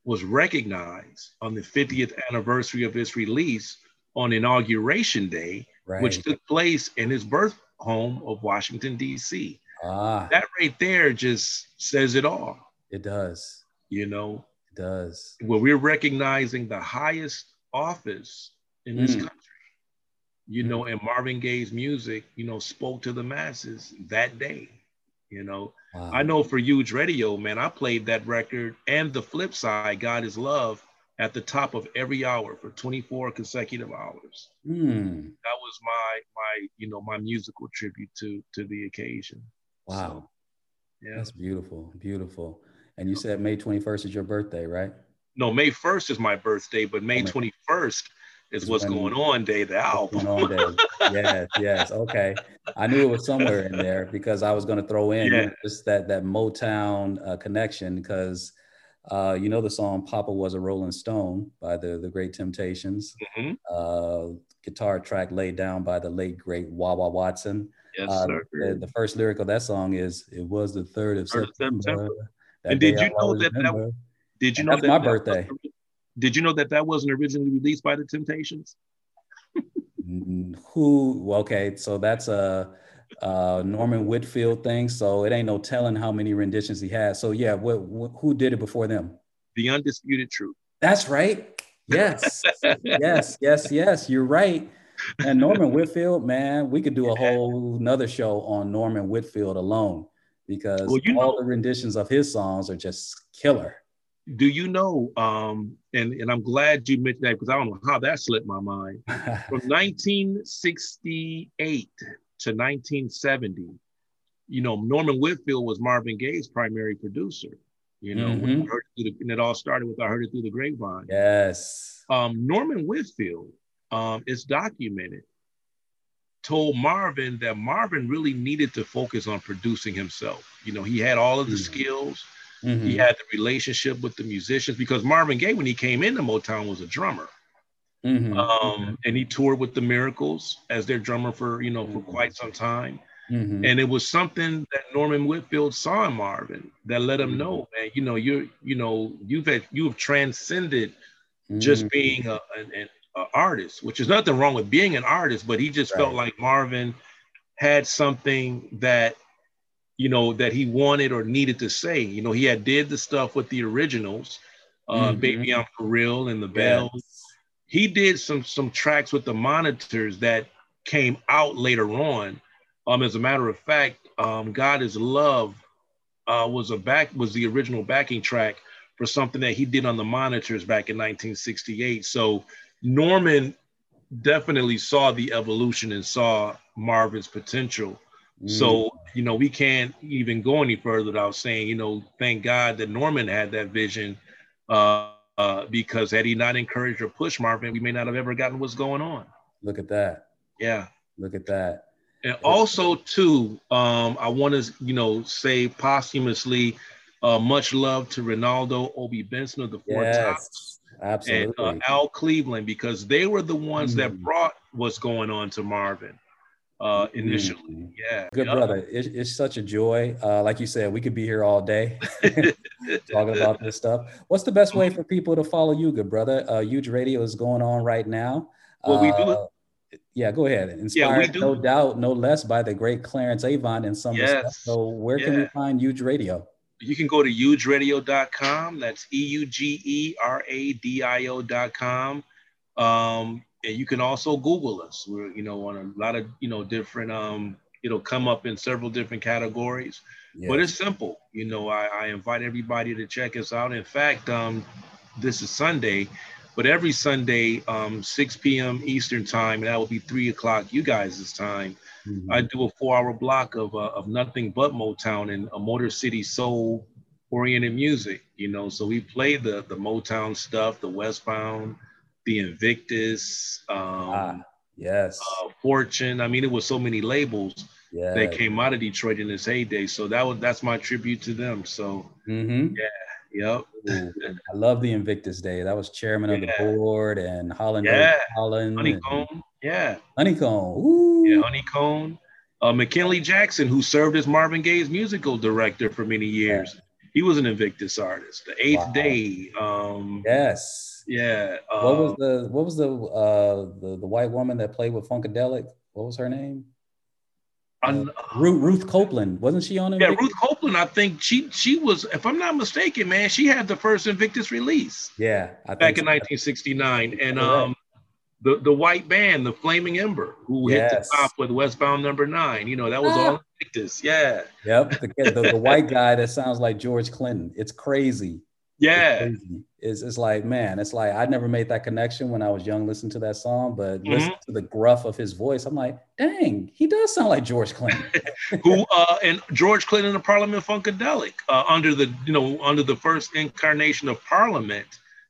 was recognized on the 50th anniversary of its release on inauguration day, right. which took place in his birth home of Washington, DC. ah, That right there just says it all, it does. You know, It does. where we're recognizing the highest office in this Mm. country. You know, and Marvin Gaye's music, you know, spoke to the masses that day. You know, Wow. I know for Euge Radio, man, I played that record and the flip side, God is Love, at the top of every hour for 24 consecutive hours. Hmm. That was my my, you know, my musical tribute to to the occasion. Wow. Yeah. That's beautiful, beautiful. And you said May 21st is your birthday, right? No, May 1st is my birthday, but May 21st is what's going on day, the album. On there. yes, yes. Okay. I knew it was somewhere in there because I was going to throw in Yeah. just that that Motown uh, connection because uh, you know the song "Papa Was a Rolling Stone" by the the Great Temptations. Mhm. Uh, guitar track laid down by the late great Wah Wah Watson. Yes, Uh, sir. the, the first lyric of that song is "It was the third of Third September." September. That And did you know that that-. Did you know that's that my that birthday. did you know that that wasn't originally released by the Temptations? Who? Okay, so that's a, uh Norman Whitfield thing. So it ain't no telling how many renditions he has. So yeah, what, what who did it before them? The Undisputed Truth. That's right. Yes, yes, yes, yes. You're right. And Norman Whitfield, man, we could do a whole nother show on Norman Whitfield alone because Well, you all the renditions of his songs are just killer. Do you know? Um, and and I'm glad you mentioned that because I don't know how that slipped my mind. From 1968 to 1970, you know, Norman Whitfield was Marvin Gaye's primary producer. You know, when Mhm. I heard it the, and it all started with I heard it through the grapevine. yes. um, Norman Whitfield, um, it's documented, told Marvin that Marvin really needed to focus on producing himself. You know, he had all of the Mm. skills, Mhm. he had the relationship with the musicians because Marvin Gaye, when he came into Motown, was a drummer. Mhm. Um, and he toured with the Miracles as their drummer for, you know, for quite some time. Mhm. And it was something that Norman Whitfield saw in Marvin that let him know, man, you know, you're, you know, you've had, you've transcended just being a, an, an a artist, which is nothing wrong with being an artist, but he just felt like Marvin had something that, you know, that he wanted or needed to say. You know, he had did the stuff with the originals, uh, Mhm. Baby I'm For Real and the Bells. Yes. He did some some tracks with the monitors that came out later on. Um, as a matter of fact, um, God is Love uh, was a back was the original backing track for something that he did on the monitors back in 1968. So Norman definitely saw the evolution and saw Marvin's potential. Mm. So, you know, we can't even go any further without saying, you know, thank God that Norman had that vision. Uh, uh, because had he not encouraged or pushed Marvin, we may not have ever gotten what's going on. Look at that. Yeah. Look at that. And also, too, um, I want to, you know, say posthumously, uh, much love to Renaldo Obie Benson of the Four Tops Yes. Absolutely. and uh, Al Cleveland because they were the ones that Mm. brought what's going on to Marvin uh, initially. Mm. Yeah. Good yeah. brother. It, it's such a joy. Uh, like you said, we could be here all day talking about this stuff. What's the best way for people to follow you, good brother? Uh, Euge Radio is going on right now. Well, we do Uh, Yeah, go ahead. Inspired, do. no doubt, no less by the great Clarence Avant in some Yes. respects. So, where can we find Euge Radio? You can go to eugeradio.com. That's E U G E R A D I O.com. Um, and you can also Google us. We're, you know, on a lot of, you know, different, um, it'll come up in several different categories. But it's simple. You know, I, I invite everybody to check us out. In fact, um, this is Sunday, but every Sunday, um, 6 p.m. Eastern time, and that will be 3 o'clock you guys' time. Mhm. I do a four-hour block of uh, of nothing but Motown and a Motor City soul oriented music. You know, so we play the the Motown stuff, the Westbound, the Invictus, um, Ah, yes. uh, Fortune. I mean, it was so many labels yeah. that came out of Detroit in its heyday. So that was that's my tribute to them. So hmm yep. I love the Invictus Day. That was chairman of the board and Holland. Yeah. Holland. and- Honeycomb. Yeah. Honeycomb. Ooh. Yeah, Honeycomb. Uh, McKinley Jackson, who served as Marvin Gaye's musical director for many years. He was an Invictus artist. The Eighth Wow. Day. Um, Yes. yeah. What was uh, the what was the uh the, the white woman that played with Funkadelic? What was her name? un- Ruth, Ruth Copeland. Wasn't she on it? yeah, Ruth Copeland. I think she she was, if I'm not mistaken, man, she had the first Invictus release Yeah, I think back in so. 1969, and um, the the white band, the Flaming Ember, who hit the top with Westbound Number Nine. You know, that was Ah. all Invictus. Yeah. Yep, the, the, the white guy that sounds like George Clinton. It's crazy. Yeah. It's, crazy. it's, it's like, man, it's like I never made that connection when I was young, listening to that song, but Mhm. listen to the gruff of his voice. I'm like, dang, he does sound like George Clinton. who uh and George Clinton and Parliament Funkadelic uh, under the you know under the first incarnation of Parliament.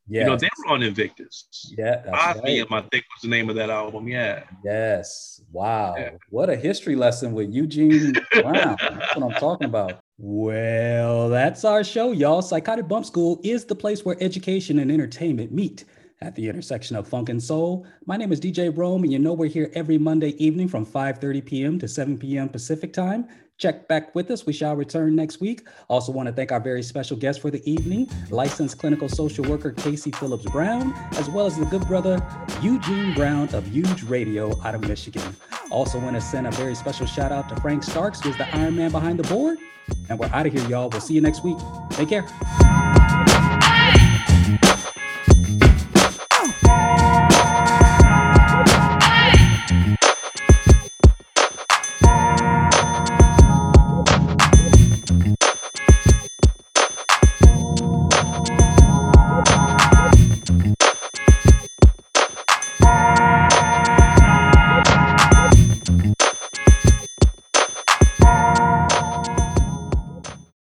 Yeah. You know they were on Invictus. yeah, that's right. I think was the name of that album. Yeah. Yes. Wow. Yeah. What a history lesson with Eugene Brown. That's what I'm talking about. Well, that's our show, y'all. Psychotic Bump School is the place where education and entertainment meet at the intersection of funk and soul. My name is DJ Rome, and you know we're here every Monday evening from 5:30 p.m. to 7 p.m. Pacific time. Check back with us. We shall return next week. Also, want to thank our very special guest for the evening, licensed clinical social worker Kasey Phillips Brown, as well as the good brother Eugene Brown of Euge Radio out of Michigan. Also, want to send a very special shout out to Frank Starks, who's the Iron Man behind the board. And we're out of here, y'all. We'll see you next week. Take care.